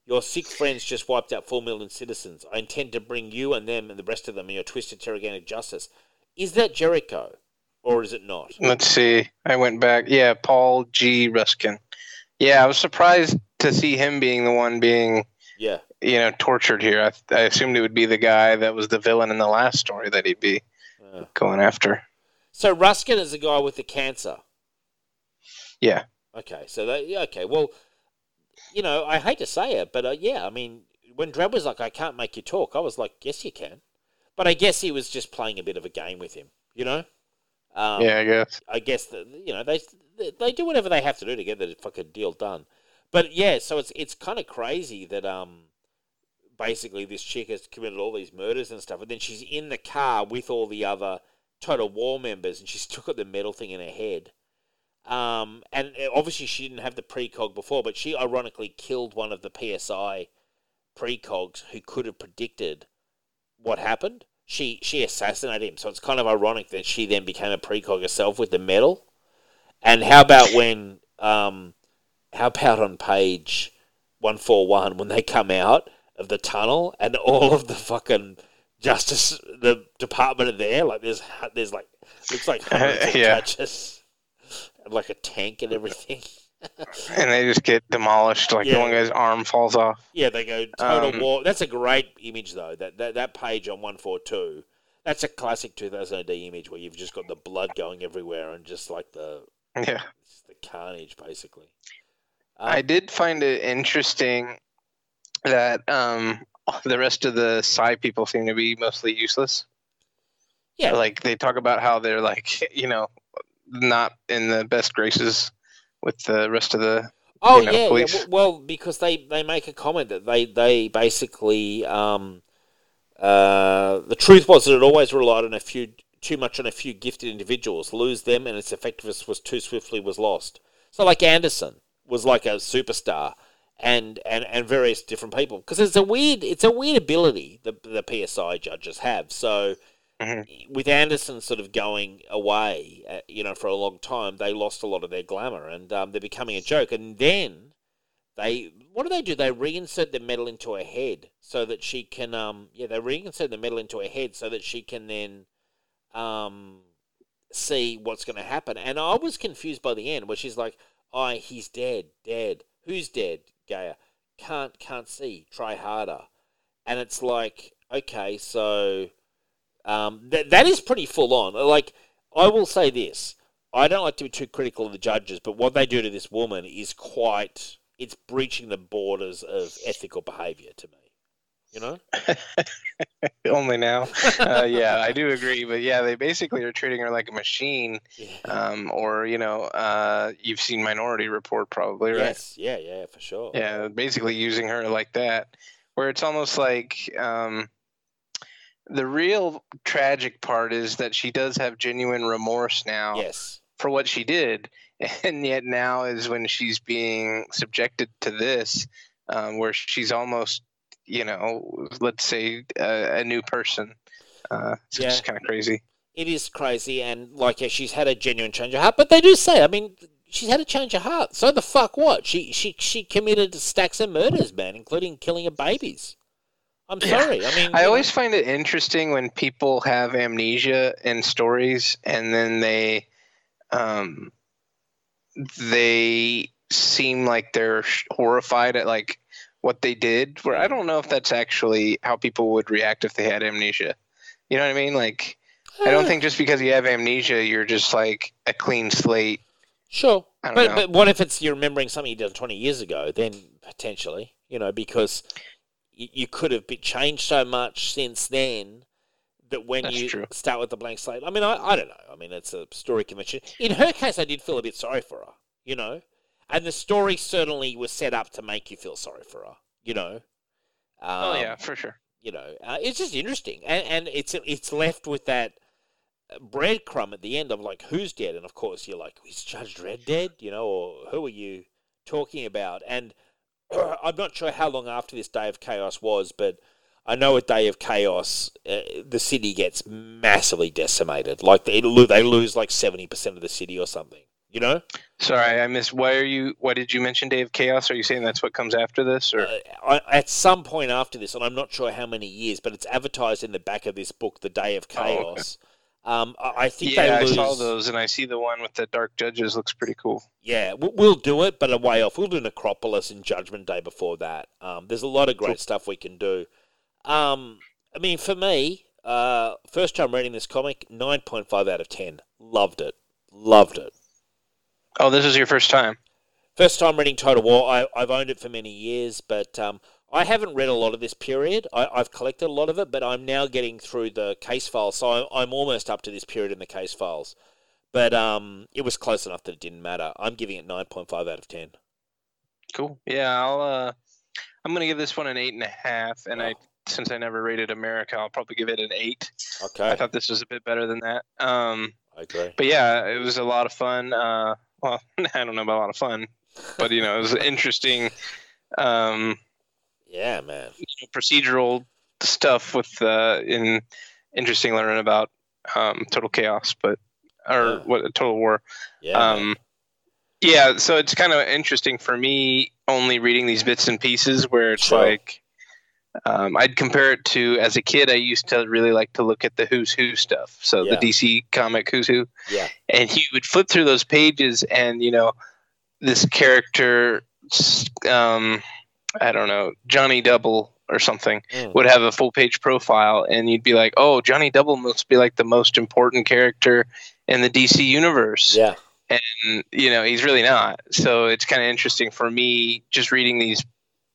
Your sick friends just wiped out four million citizens. I intend to bring you and them and the rest of them in your twisted interrogated justice. Is that Jericho, or is it not? Let's see. I went back. Yeah, Paul G. Ruskin. Yeah, I was surprised to see him being the one being, Yeah, you know, tortured here. I, I assumed it would be the guy that was the villain in the last story that he'd be Uh. going after. So Ruskin is the guy with the cancer. Yeah. Okay, so that yeah, okay. Well, you know, I hate to say it, but uh, yeah, I mean, when Dredd was like, "I can't make you talk," I was like, "Yes, you can," but I guess he was just playing a bit of a game with him, you know. Um, yeah, I guess. I guess that you know they they do whatever they have to do to get the fucking deal done. But yeah, so it's it's kind of crazy that um basically this chick has committed all these murders and stuff, and then she's in the car with all the other Total War members, and she's still got the metal thing in her head. Um, and obviously she didn't have the precog before, but she ironically killed one of the PSI precogs who could have predicted what happened. She she assassinated him, so it's kind of ironic that she then became a precog herself with the medal. And how about when um, how about on page one four one when they come out of the tunnel and all of the fucking justice the department are there like there's there's like looks like hundreds of Yeah. judges like a tank and everything. And they just get demolished. Like Yeah. the one guy's arm falls off. Yeah, they go total Um, war. That's a great image though. That that, that page on one four two. That's a classic 2000 AD image where you've just got the blood going everywhere and just like the Yeah. the carnage basically. I Um, did find it interesting that um, the rest of the Psy people seem to be mostly useless. Yeah. Like they talk about how they're like, you know, not in the best graces with the rest of the. Oh you know, yeah, yeah, police. w- well because they, they make a comment that they they basically um, uh, the truth was that it always relied on a few too much on a few gifted individuals. Lose them and its effectiveness was too swiftly was lost. So like Anderson was like a superstar, and and and various different people because it's a weird it's a weird ability the the PSI judges have. So Mhm. with Anderson sort of going away, uh, you know, for a long time, they lost a lot of their glamour and um, they're becoming a joke. And then they what do they do? They reinsert the metal into her head so that she can um yeah they reinsert the metal into her head so that she can then um see what's going to happen. And I was confused by the end where she's like, "Oh, he's dead, dead. Who's dead?" Gaia can't can't see. Try harder. And it's like, okay, so um, that that is pretty full on. Like, I will say this: I don't like to be too critical of the judges, but what they do to this woman is quite. It's breaching the borders of ethical behaviour to me. You know? Only now. Uh, yeah, I do agree. But yeah, they basically are treating her like a machine. Yeah. Um, or you know, uh, you've seen Minority Report probably, right? Yes. Yeah. Yeah. For sure. Yeah, basically using her like that, where it's almost like um, the real tragic part is that she does have genuine remorse now Yes. for what she did, and yet now is when she's being subjected to this, um, where she's almost, you know, let's say a, a new person. Uh, it's Yeah. just kind of crazy. It is crazy, and like, yeah, she's had a genuine change of heart. But they do say, I mean, she's had a change of heart. So the fuck what? She she she committed stacks of murders, man, including killing of babies. I'm Yeah. sorry. I mean, I you know, always find it interesting when people have amnesia in stories and then they um they seem like they're horrified at like what they did where I don't know if that's actually how people would react if they had amnesia. You know what I mean? Like I don't uh, think just because you have amnesia you're just like a clean slate. Sure, but know. but what if it's you're remembering something you did 20 years ago? Then potentially, you know, because you, you could have been changed so much since then that when That's you true. start with the blank slate, I mean, I, I don't know. I mean, it's a story convention. In her case, I did feel a bit sorry for her, you know, and the story certainly was set up to make you feel sorry for her, you know. oh Um, yeah, for sure. you know, uh, it's just interesting, and and it's it's left with that breadcrumb at the end of like who's dead, and of course you're like, is Judge Dredd dead? You know, or who are you talking about? And I'm not sure how long after this Day of Chaos was, but I know a Day of Chaos uh, the city gets massively decimated. Like they they lose like seventy percent of the city or something. You know, Sorry, I missed why are you why did you mention Day of Chaos? Are you saying that's what comes after this or uh, I, at some point after this, and I'm not sure how many years, but it's advertised in the back of this book, The Day of Oh, okay. Um, I, think Yeah, they I saw those and I see the one with the dark judges looks pretty cool. Yeah, we- we'll do it, but a way off. We'll do Necropolis and Judgment Day before that. Um, there's a lot of great Cool. stuff we can do. Um, I mean, for me, uh, first time reading this comic, 9.5 out of 10. Loved it. Loved it. Oh, this is your first time. First time reading Total War. I, I've owned it for many years, but um, I haven't read a lot of this period. I, I've collected a lot of it, but I'm now getting through the case files, so I'm, I'm almost up to this period in the case files. But um, it was close enough that it didn't matter. I'm giving it 9.5 out of 10. Cool. Yeah, I'll uh I'm gonna give this one an eight and a half and I since I never rated America, I'll probably give it an eight. Okay, I thought this was a bit better than that. Um I agree. but yeah, it was a lot of fun. Uh well, I don't know about a lot of fun, but you know, it was interesting um Yeah, man. procedural stuff with uh in interesting learning about um total chaos, but or Yeah. what total war. Yeah. um yeah so it's kind of interesting for me only reading these bits and pieces where it's Sure. like um, i'd compare it to as a kid i used to really like to look at the who's who stuff so Yeah. the dc comic who's who Yeah. and you would flip through those pages and you know this character um i don't know johnny double or something Mm. would have a full page profile and you'd be like oh johnny double must be like the most important character in the dc universe yeah. and you know he's really not so it's kind of interesting for me just reading these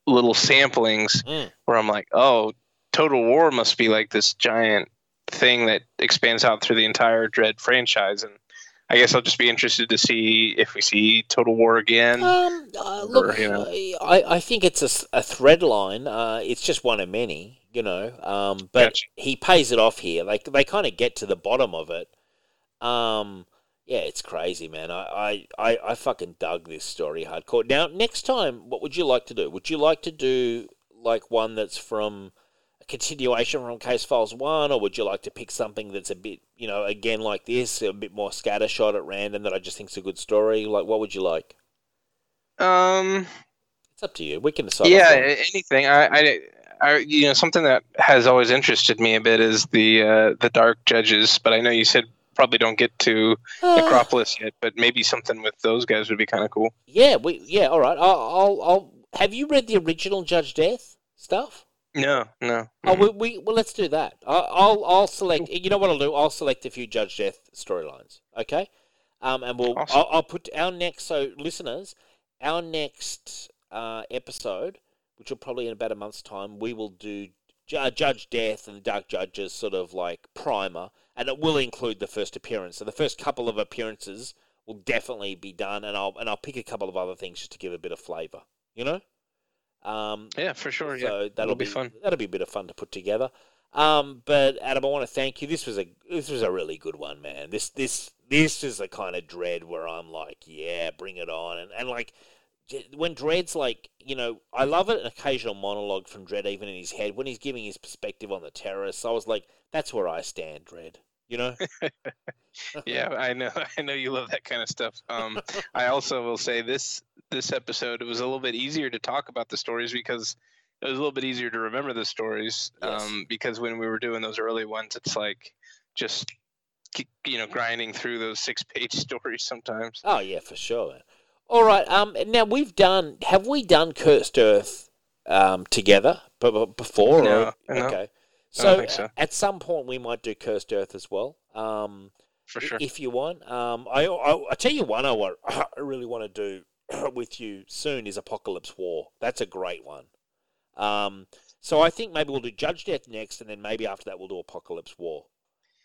little samplings Mm. where i'm like oh total war must be like this giant thing that expands out through the entire Dredd franchise and i guess i'll just be interested to see if we see total war again Um, uh, look, Or, you know. I, I think it's a thread line. Uh, it's just one of many, you know. Um, but Gotcha. he pays it off here. Like they kind of get to the bottom of it. Um, Yeah, it's crazy, man. I, I, I, I fucking dug this story hardcore. Now, next time, what would you like to do? Would you like to do like one that's from a continuation from Case Files One, or would you like to pick something that's a bit, you know, again like this, a bit more scattershot at random that I just think's a good story? Like, what would you like? Um, It's up to you. We can decide. yeah, anything. I, I, I, you know, something that has always interested me a bit is the uh, the Dark Judges. But I know you said probably don't get to Uh, Necropolis yet, but maybe something with those guys would be kind of cool. yeah, we, yeah. All right. I'll, I'll, I'll. Have you read the original Judge Death stuff? No, no. Oh, we, we well, let's do that. I'll I'll select. You know what I'll do? I'll select a few Judge Death storylines. Okay, um, and we'll Awesome. I'll, I'll put our next. So listeners, our next uh, episode, which will probably in about a month's time, we will do Ju- Judge Death and Dark Judges sort of like primer, and it will include the first appearance. So the first couple of appearances will definitely be done, and I'll and I'll pick a couple of other things just to give a bit of flavour. You know. Um, Yeah, for sure. Yeah, that'll be, be fun. That'll be a bit of fun to put together. Um, but Adam, I want to thank you. This was a this was a really good one, man. This this this is the kind of Dredd where I'm like, yeah, bring it on, and and like when Dredd's like, you know, I love it. An occasional monologue from Dredd, even in his head, when he's giving his perspective on the terrorists. I was like, that's where I stand, Dredd. You know? yeah, I know. I know you love that kind of stuff. Um, I also will say this this episode it was a little bit easier to talk about the stories because it was a little bit easier to remember the stories. Yes. Um, because when we were doing those early ones, it's like just you know grinding through those six page stories sometimes. Oh yeah, for sure. All right. Um. Now we've done. Have we done Cursed Earth um together b- b- before? No, or, no. Okay. So, so. at some point we might do Cursed Earth as well. Um. For sure. If you want. Um. I I, I tell you one. I, wa- I really want to do with you soon is Apocalypse War. That's a great one. Um. So I think maybe we'll do Judge Death next, and then maybe after that we'll do Apocalypse War.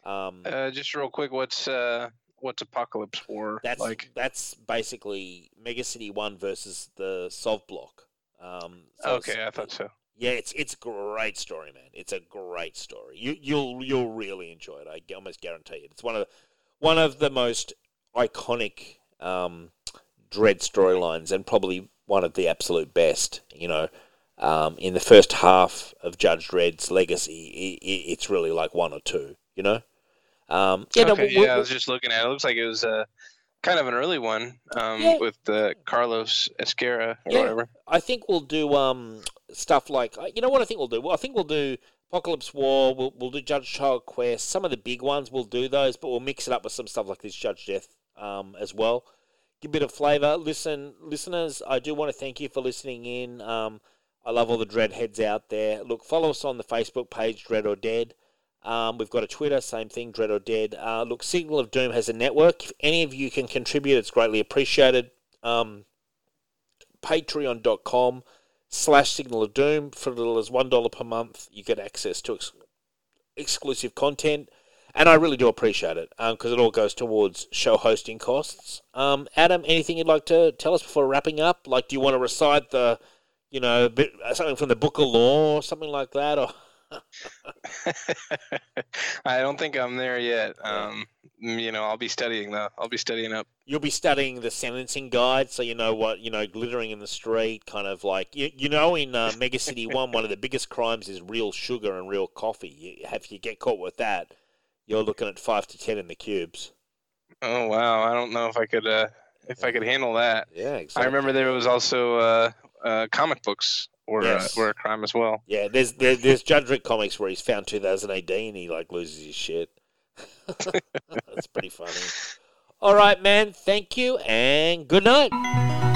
Um. Uh, just real quick, what's uh, what's Apocalypse War That's like? that's basically Mega City One versus the Sov Block. Um, so Okay, I thought so. Yeah, it's it's a great story, man. It's a great story. You you'll you'll really enjoy it. I almost guarantee it. It's one of the, one of the most iconic um, Dredd storylines, and probably one of the absolute best. You know, um, in the first half of Judge Dredd's legacy, i i it's really like one or two. You know. Um, yeah, no, okay, we- yeah, I was just looking at it. It looks like it was uh, kind of an early one um, Yeah. with uh, Carlos Ezquerra or Yeah. whatever. I think we'll do um stuff like uh, you know what I think we'll do. Well, I think we'll do Apocalypse War. We'll we'll do Judge Child Quest. Some of the big ones we'll do those, but we'll mix it up with some stuff like this Judge Death um as well. Give a bit of flavour. Listen, listeners, I do want to thank you for listening in. Um, I love all the dreadheads out there. Look, follow us on the Facebook page, Dread or Dead. Um, we've got a Twitter, same thing, Dread or Dead. Uh, look, Signal of Doom has a network. If any of you can contribute, it's greatly appreciated. Um, Patreon.com slash Signal of Doom. For as little as $1 per month, you get access to ex- exclusive content. And I really do appreciate it because it all goes towards show hosting costs. Um, Adam, anything you'd like to tell us before wrapping up? Like, do you want to recite the, you know, bit, something from the Book of Law or something like that? Or I don't think I'm there yet. Um, you know, I'll be studying though. I'll be studying up. you'll be studying the sentencing guide, so you know what you know, glittering in the street, kind of like you, you know, in uh, Mega City One, one of the biggest crimes is real sugar and real coffee. You, if you get caught with that, you're looking at five to ten in the cubes. Oh wow, I don't know if I could uh, if I could handle that. Yeah, exactly. I remember there was also uh, uh, comic books were Yes. uh, were a crime as well. Yeah, there's there, there's Judge Rick comics where he's found 2018 and he like loses his shit. That's pretty funny. All right, man. Thank you and good night.